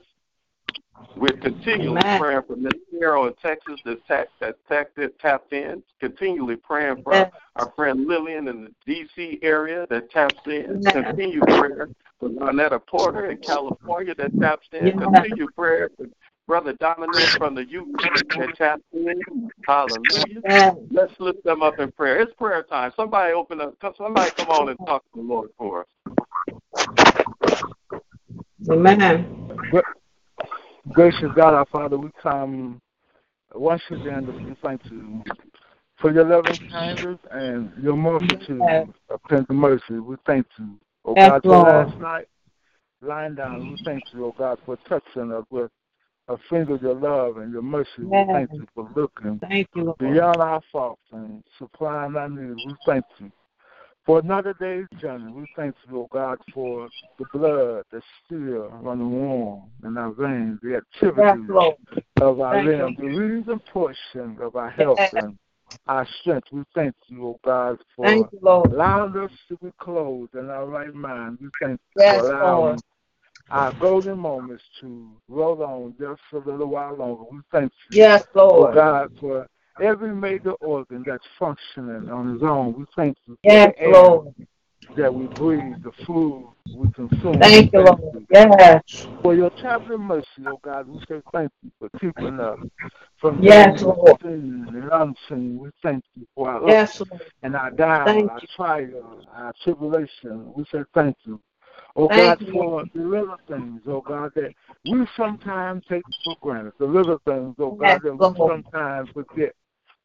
We're continually Amen. praying for Miss Carol in Texas that tapped, that's tapped, in- tapped in. Continually praying for Yes. our friend Lillian in the D.C. area that taps in. Yes. Continue prayer for Lynetta Porter in California that taps in. Yes. Continue prayer for Brother Dominic from the UK that taps in. Hallelujah. Yes. Let's lift them up in prayer. It's prayer time. Somebody open up. Somebody come on and talk to the Lord for us. Amen. Gracious God, our Father, we come once again to thank you for your loving kindness and your multitude of tender mercy. We thank you, oh God, for last night lying down. We thank you, oh God, for touching us with a finger of your love and your mercy. We thank you for looking Thank you, Lord. beyond our faults and supplying our needs. We thank you for another day's journey. We thank you, oh God, for the blood that's still running warm in our veins, the activity of our Thank you. limbs, the reason portion of our health and our strength. We thank you, oh God, for Thank you, Lord. allowing us to be clothed in our right mind. We thank you Yes, for allowing Lord. our golden moments to roll on just a little while longer. We thank you, Yes, Lord. God, for every major organ that's functioning on its own. We thank you for Yes, the air Lord. that we breathe, the food we consume. Thank you, thank Lord. you Yes. for your traveling mercy, oh God. We say thank you for keeping us from Yes, Lord. seen and unseen. We thank you for our Yes, Lord. and our Thank our you. trials, our tribulation. We say thank you. Oh Thank God, you, for the little things, oh God, that we sometimes take for granted. The little things, oh Yes, God, that we Lord. sometimes forget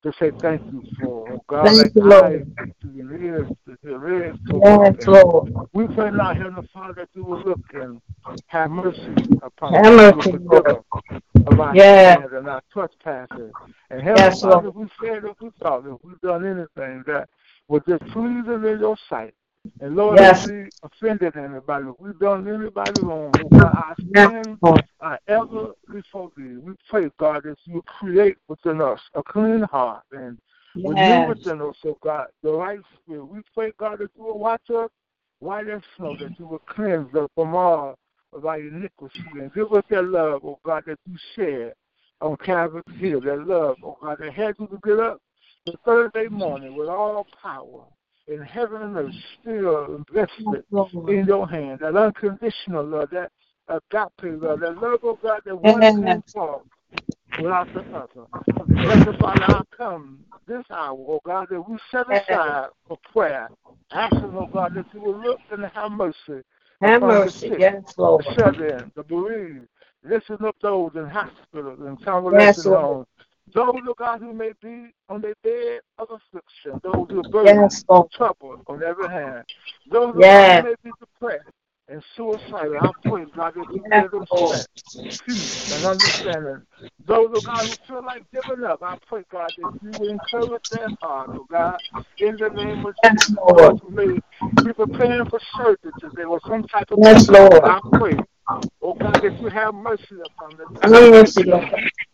to say thank you for. God, Thank you, Lord. to see and ears to hear, ears to Yes, Lord. we pray now, Heavenly Father, that you will look and have mercy upon Have mercy, us of our Yeah. sins and our trespasses. And Heavenly Yes, Father, Lord. we said, if we thought, if we've done anything that was displeasing in your sight, and Lord, Yes. if we offended anybody, if we've done anybody wrong, God, our Yes, sins Lord. ever before thee. We pray, God, that you create within us a clean heart and renew within us, oh God, the right spirit. We pray, God, that you will watch us white as snow, that you will cleanse us from all of our iniquity and give us that love, oh God, that you shared on Calvary Hill, that love, oh God, that had you to get up the Thursday morning with all power in heaven and earth, still invested in your hand, that unconditional love, that agape love, that love, oh God, that one Yes. can fall without the other. Blessed Father, I come this hour, oh God, that we set aside for prayer, asking, oh God, that you will look and have mercy. Have upon the mercy. sick, Yes, Lord. The shut in, the bereaved, listen up those in hospitals and Yes, convalescent Lord. homes. Those, oh God, who may be on their bed of affliction, those who are burdened, Yes, Lord. troubled on every hand, those Yes. God, who may be depressed and suicidal. I pray, God, that you give them strength, peace, and understanding. Those, oh God, who feel like giving up, I pray, God, that you will encourage their heart, oh God, in the name of Yes, Jesus. Lord. May be preparing for surgery today or some type of Yes, Lord. I pray, oh God, that you have mercy upon them. Mercy, Lord.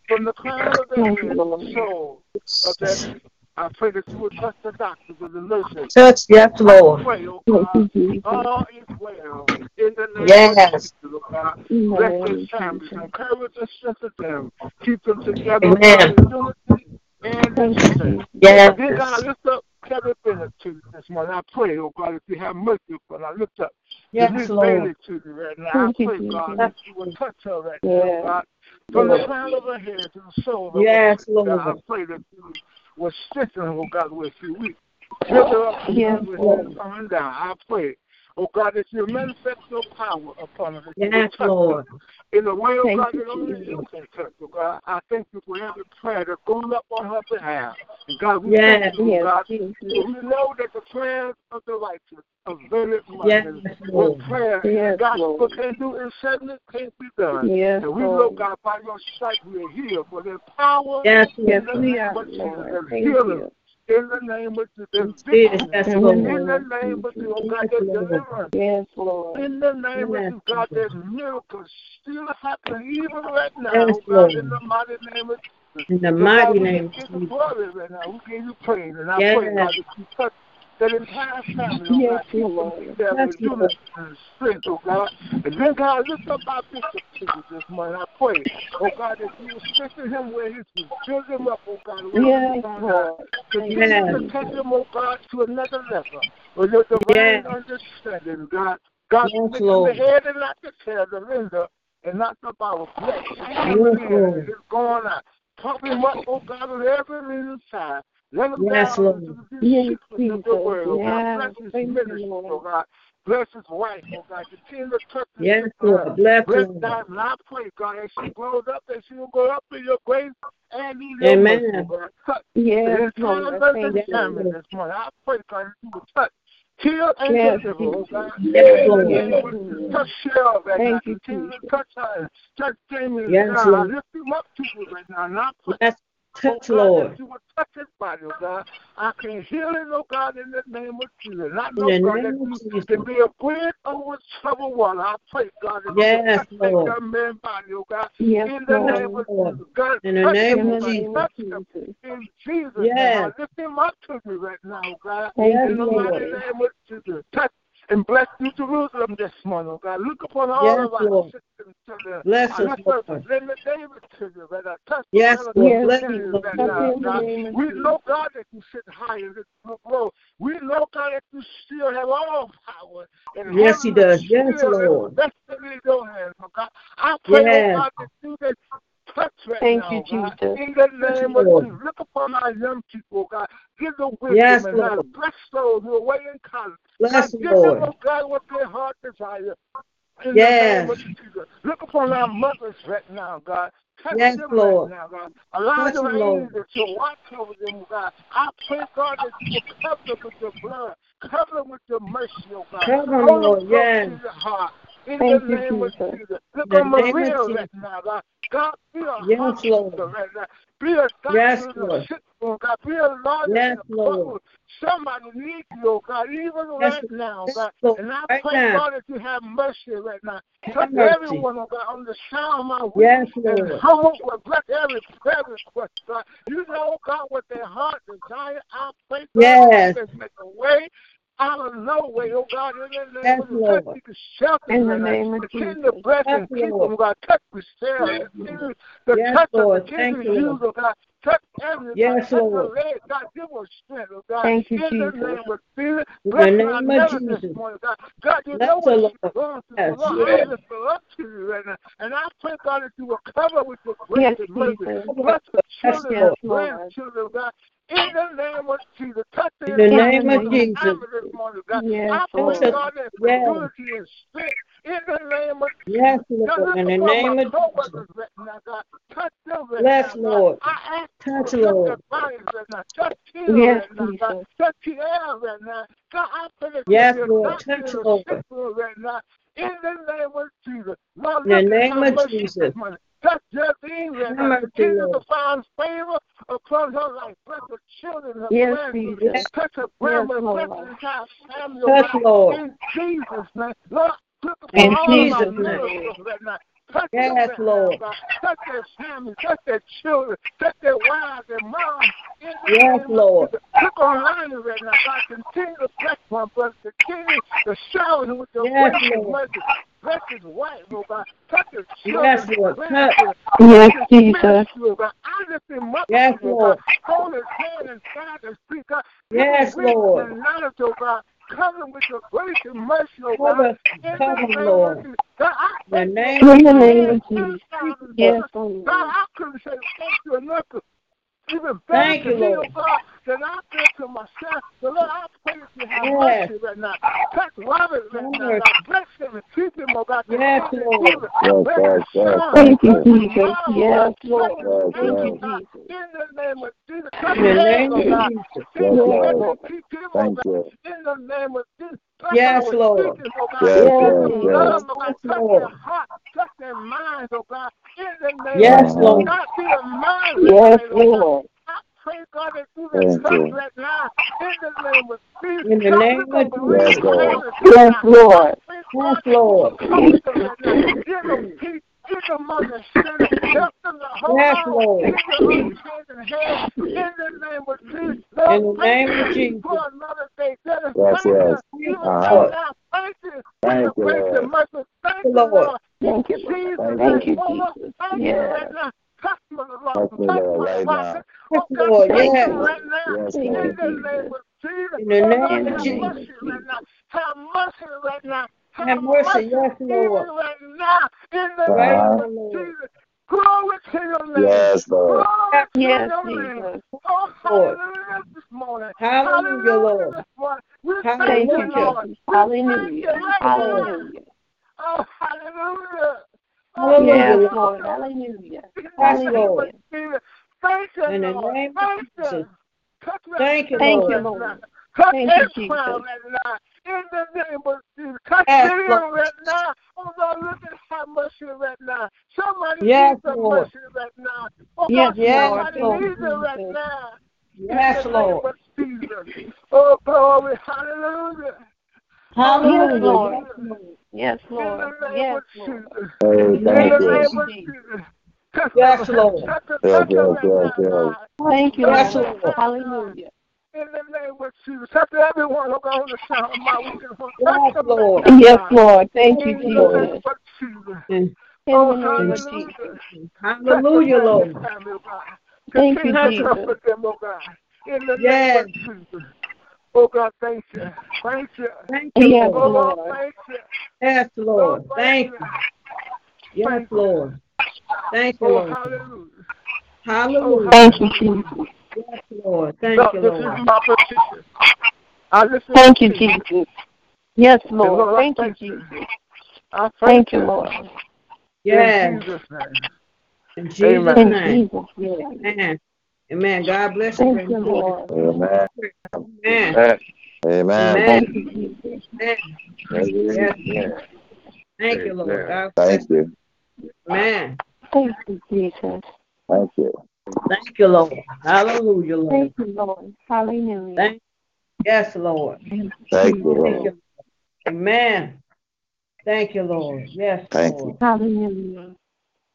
From the crown of their sole of feet. I pray that you will touch the doctors and the nurses. Touch, yes, Lord. I pray, oh God, all is well. In the name Yes. of Jesus, oh God. Bless their families, encourage and strengthen them. Keep them together, Amen. In unity and in strength. Yes. Then God, lift up Kevin Bennett to you this morning. I pray, oh God, if you have mercy upon her, I lift up Yes, Denise Lord. Bailey to you right now. I pray, God, that you will touch her right now, oh God. From the crown of her head to the sole of Yes, her feet, God, I Lord. pray that you will strengthen her, oh God, with you weak. Lift her up, Yes, with her coming down. I pray, oh God, that you manifest your power upon her. That you will Yes, Lord. in a way, oh God, that only you can touch, oh God. I thank you for every prayer that's going up on her behalf. And God, we Yes. thank you, oh Yes, God. For we know that the prayers of the righteous availeth much. Yes, Lord. what prayer Yes, the gospel Lord. can do in seven it can't be done. Yes, and we Lord. know, God, by your stripes we are healed. For there's power Yes, yes, the we name are, of Jesus. Lord. There's Thank healing you. In the name of Jesus. Yes, yes, in Lord. the name of Jesus. Oh God, there's deliverance. Yes, Lord. In the name Yes, of Jesus, God, there's miracles still happening even right now, Yes, oh God, in the mighty name of Jesus. In the So, mighty God, we name of Jesus. glory right now. We give you praise. And I pray, God, that you touch that entire Yes, God, keep them Lord. Yes, in unity and strength, oh God. And then, God, lift up our bishop to you this morning. I pray, oh God, that you strengthen him where he's. Build him up, oh God, Yes, Lord. Yes. to take him, oh God, to another level. With your divine Yes. understanding, God. God, Yes, make him Lord. the head and not the tail, the lender and not the bottom. Bless coming Yes, Lord. and going out. Pump him up, oh God, on every leaning side. Let him Yes, down Lord. into the Yes, secrets of your Jesus. word, oh God. Yes. Bless his ministry, Lord. oh God. Bless his wife, oh God. Continue to touch his Yes. Lord. Bless Bless Lord. God, and I pray, God, as she grows up, that she will grow up in your grace and in your Amen. mercy, oh God. Touch Yes, his Lord. times Thank under you. famine this morning. I pray, God, that you will touch, heal, and Yes, deliver, oh God. Yes, Lord. Jesus. Touch Cheryl right now. Thank you, Continue to Jesus. touch her. Touch Jamie. Yes, God, Lord. lift him up to you right now. And I pray, Yes. Oh Touch, God, Lord. that you will touch his body, oh God. I can heal it, oh God, in the name of Jesus. And I In the God, name that you Jesus. can be a bridge over troubled water. I pray, God, that you Yes, will touch that Lord. man's body, oh God. Yes, in the Lord. name of Jesus. God, In the name of oh Jesus. In Jesus' Yes. name. I lift him up to you right now, oh God. Thank in you, the mighty Lord. name of Jesus. Touch and bless New Jerusalem this morning, oh God. Look upon all Yes, of our Lord. to the Bless us, Lord. Linda Davis to you, right now. Touch Yes, the Lord. Bless us, you Lord. right Touch now, God. We know, God, that you sit high and look low. We know, God, that you still have all power in Yes, He and does. Yes, Lord. invested in your hands, oh God. I pray, oh God, that you that touch right Thank now, you, God. Jesus. In the name of Lord. Jesus. Look upon our young people, God. Give them wisdom Yes, and Lord. knowledge. Bless those who are away in college. Bless God, them, give them, Lord. oh God, what their heart desire. In Yes. the name of Jesus. Look upon our mothers right now, God. Touch Yes, them Lord. right now, God. Allow Touch your them, Lord. angels to watch over them, God. I pray, God, that you will cover them with your blood. Cover them with your mercy, oh God. Cover them, in Thank the name you, Jesus. of Jesus. Look the Maria right now, God. Be a yes, Lord. right now. Be a God yes, Lord. God. Be a Lord. Yes, Lord. Somebody needs you, God, even yes, right now, God. Lord. And I right pray, now. God, that you have mercy right now. Touch everyone, oh God, on the sound of my voice. Yes, Lord. And humble bless every prayer request, God. You know, God, what their heart desire. I pray, God, yes. make a way out of nowhere, oh God, in the name of touch, you in the name of Jesus. the breath and keep them, oh God. Touch the Yes, the yes, touch Lord. of the kidney, you, oh God. Touch everything. Yes, touch Lord. The leg, God, give us strength, oh God. Thank you, in Jesus. the name of Jesus. Bless in the name of Jesus. Morning, God. God, you Bless know what she's going through. Yes, Lord, yes. I just belong to you right now. And I pray, God, that you will cover with your grace yes, and mercy. Bless the children yes, grandchildren, oh God in the name of Jesus. Touch the in the name of Jesus. Yes, Lord. Yes. in the name of Jesus. Yes, Lord. In the name of Jesus. Touch them yes, Lord. Touch, Lord. Touch yes. Touch yes, Lord. Touch, In the name of Jesus. In the name of Jesus. That's Justine and Jesus to find favor upon her life. Bless her children, her yes, grandchildren, touch her grandmother, yes, bless her child, family. Yes, Lord. In Jesus' name. Lord, in Jesus' name. Touch yes, their Lord. Touch their family, touch their children, touch their wives, their moms. Yes, Lord. Look online right now, God. Continue to bless my brother. Continue to shower him with the yes, oh Lord. Bless his wife, Lord oh God. Touch his children. Yes, oh Lord. Yes, Jesus. Lord I lift him up, yes, Lord. Hold his hand and speak, Yes, Lord cover with your grace and mercy, oh God. Cover, Lord. God, I, the name in the name of Jesus. Yes, God, I couldn't say thank you enough. Even thank you, oh Lord. God, then I said to myself, the Lord, I pray that you have yes. mercy right now. Touch Robert right yes. now. Bless him and keep him, oh God. Yes, Lord. Yes, yes, yes. Thank you, Jesus. Oh, yes, Lord. Thank you, Jesus. Oh oh In the name of Jesus. Touch him, oh God. Thank you. In the name of Jesus. Yes, Lord. Yes, Lord. Touch their touch their minds, oh God. In the name of Yes, Lord. Yes, Lord praise God and do this right now in the name of Jesus. In the name of Jesus. Yes, Lord. Yes, Lord. Give them peace. Give them understanding. Help Lord. In the name of Jesus. Lord, in the name of Jesus. For another day. Let us That's uh-huh. oh, right. Lord. Lord. Thank you. Thank you, Lord. Thank you, Lord. Thank you, Lord, Thank you, Lord, Thank you, Lord. Touch me, Lord. Oh, God, yes. right now. Yes, in the name of Jesus. In the name of Jesus. Have mercy right now. Have mercy, yes, Lord. Right now, in the name of Jesus. Glory to your name. Yes, Lord. Glory yes, to your name. Jesus. Oh, hallelujah this morning. Hallelujah, hallelujah Lord. This morning. We hallelujah. thank you, Lord. Hallelujah. Hallelujah. Oh, hallelujah. Oh, yes, Lord. Hallelujah. Hallelujah. hallelujah. Thank you, Lord. Thank you. Jesus. Thank you, Thank you, Lord. Thank you, Jesus. In the name of Jesus. Cut yes, right now. Oh, Lord, look at how much you right now. Somebody yes, needs right now. Oh, God, yes, somebody needs it right now. Yes, in the name of Jesus. Oh, glory. Hallelujah. Hallelujah. Yes, Lord. Yes, Lord. Yes, Lord. Yes, Lord. Yes, Lord. Yes, Lord. Yes, Lord. Yes, Lord. Yes. Lord. Yes, touch yes, them. Thank you. Yes, Lord. Hallelujah. In the name of Jesus, touch everyone who got on the sound of my weekend. Yes, Lord. Yes, Lord. Thank you, Jesus. Jesus. Oh, hallelujah. Jesus. Hallelujah, Lord. Thank you, Jesus. Oh, yes. name. Oh God, thank you. Thank you. Thank you. Yes, Lord. Thank you. Yes, Lord. Thank, you. Yes, Lord. Oh, you. Thank you, oh, Lord. Oh, hallelujah. hallelujah. Oh, thank you, Jesus. Yes, Lord. Thank Lord, you, Lord. This is my petition. I listen thank you, Jesus. You. Yes, Lord. Lord thank, you, Jesus. I thank, you, Lord. Yes. In Jesus' name. In Jesus' Amen. name. Jesus. Amen. Amen. God bless you. Thank you, Lord. Amen. Amen. Amen. Amen. Amen. Amen. Amen. Amen. Thank you, Lord. God. Thank you. Amen. Thank you, Jesus. Thank you. Thank you, Lord. Hallelujah, Lord. Thank you, Lord. Hallelujah. Thank Yes, Lord. Thank you, Thank Lord. you. Amen. Thank you, Lord. Yes, Thank Lord. you. Hallelujah.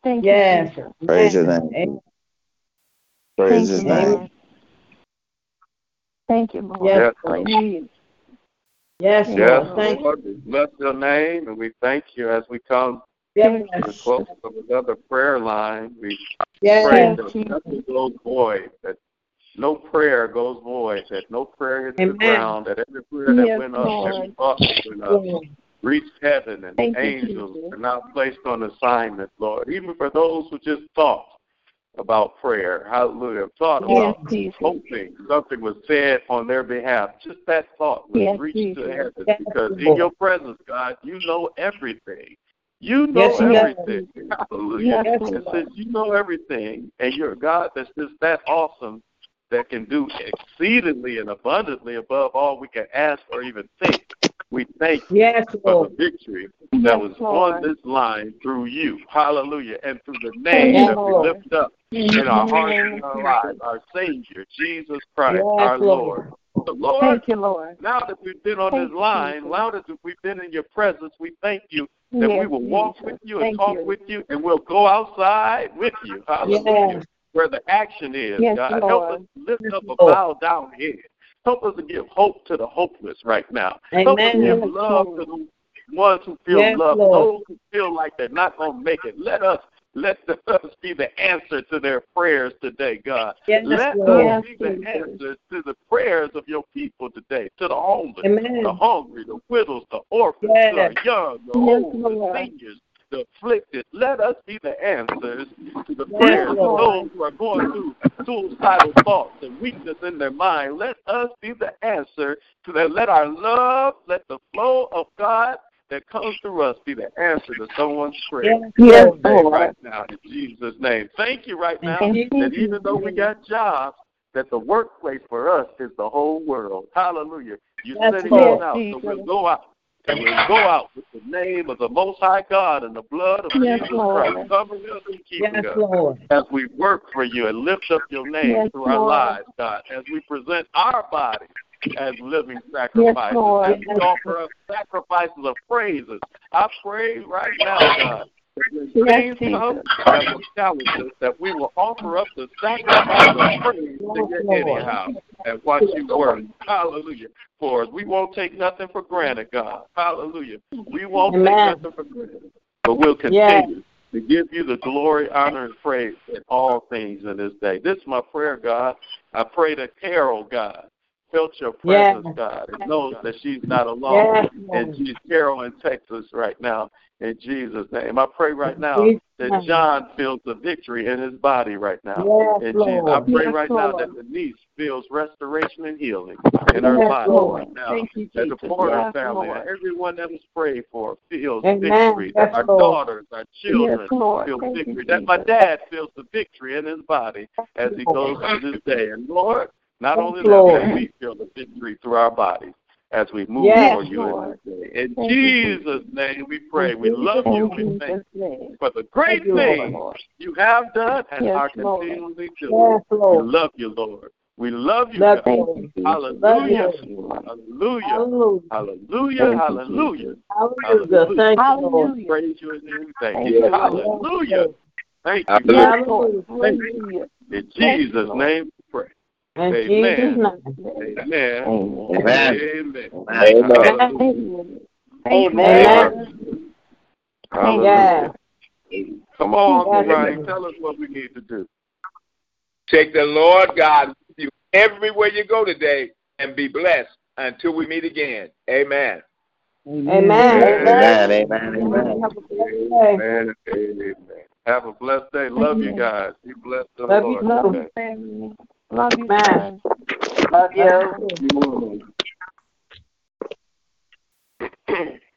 Thank Yes. you, Jesus. Praise your Amen. name. Praise Thank his you, name. Lord. Thank you, Lord. Yes, Hallelujah. Yes, Yes, Yes, Lord. Thank you. Lord, we bless your name and we thank you as we come Yes. to close of another prayer line. We pray that nothing goes void, that no prayer goes void, that no prayer hits the ground, that every prayer that Yes, went up, every Lord. thought that went up, reached heaven and Thank angels Jesus. are now placed on assignment, Lord. Even for those who just thought about prayer, hallelujah, thought Yes, about Jesus. hoping something was said on their behalf. Just that thought was Yes, reached Jesus. to heaven Yes, because in your presence, God, you know everything. You know Yes, does. everything. Hallelujah. Yes, It says you know everything, and you're a God that's just that awesome that can do exceedingly and abundantly above all we can ask or even think. We thank you Yes, for the victory Yes, that was Lord. on this line through you. Hallelujah. And through the name you, that we Lord. lift up in our hearts and our lives, our Savior, Jesus Christ, Yes, our Lord. Lord. So, Lord, Thank you, Lord. now that we've been on Thank this line, Jesus. now that we've been in your presence, we thank you that we will walk Jesus. with you and Thank talk you. with you, and we'll go outside with you. Hallelujah. Yes. Where the action is, Yes, God. Help us lift up a Lord. bowed down head. Help us to give hope to the hopeless right now. Amen. Help us to Amen. give love to the ones who feel Yes, loved, Lord. those who feel like they're not going to make it. Let us let us be the answer to their prayers today, God. Yes, Let Lord. us be the answer to the prayers of your people today, to the homeless, Amen. the hungry, the widows, the orphans, Yes. the young, the Yes, old, the seniors, the afflicted. Let us be the answers to the Yes, prayers of those who are going through suicidal thoughts and weakness in their mind. Let us be the answer to that. Let our love, let the flow of God that comes through us be the answer to someone's prayer. Yes, Yes, Lord. Right now, in Jesus' name. Thank you right now Jesus' that even though we got jobs, that the workplace for us is the whole world. Hallelujah. You're Yes, sending Lord. us out, so we'll go out. And we'll go out with the name of the Most High God and the blood of Yes, Jesus Lord. Christ covering us and keeping Yes, us Lord. as we work for you and lift up your name Yes, through our Lord. lives, God, as we present our bodies as living sacrifices, as we offer up sacrifices of praises. I pray right now, God, that Yes, that will challenge us, that we will offer up the sacrifice of praise to Yes, you anyhow and watch you work. Hallelujah. For us, we won't take nothing for granted, God. Hallelujah. We won't take nothing for granted, but we'll Yes. continue to give you the glory, honor, and praise in all things in this day. This is my prayer, God. I pray that Carol, God, felt your Yes. presence, God, and knows that she's not alone. And she's Carol in Texas right now. In Jesus' name. I pray right now that. John feels the victory in his body right now. Yes, In Jesus. I pray Yes, right now Lord. that Denise feels restoration and healing in her body Lord. right now. Thank you, That the. Porter family and everyone that was prayed for feels Amen. victory. That our Lord. daughters, our children feel Thank you, victory. That my dad feels the victory in his body as he goes through this day. And Lord, not Yes, only that, Lord. but we feel the victory through our bodies as we move Yes, for you Lord. in this day. Thank you, Jesus' name we pray. In We love In you. We thank Jesus' name. for the great you, things Lord. you have done and Yes, are Lord. continually doing. Yes, We love you, Lord. We love you, Love God. you, Thank Lord. you, Jesus. Hallelujah. Yes, Lord. Hallelujah. Hallelujah. Hallelujah. Thank you, Hallelujah. Hallelujah. Thank you, Lord. Hallelujah. Praise you and we thank Thank you. you, Lord. Hallelujah. Thank you, Yes, God. Lord. Thank you. Hallelujah. In Jesus' name we pray. In Jesus' Amen. name. Amen. Amen. Amen. Amen. Amen. Hallelujah. Amen. Amen. Come on, Yes. Uncle Ronnie. Tell us what we need to do. Take the Lord God with you everywhere you go today and be blessed until we meet again. Amen. Amen. Amen. Amen. Amen. Have a. Amen. Amen. Have a blessed day. Love you guys. Be blessed to the Love you Lord. Love you, family. Love you, Amen. son. Love you. You will. [clears throat]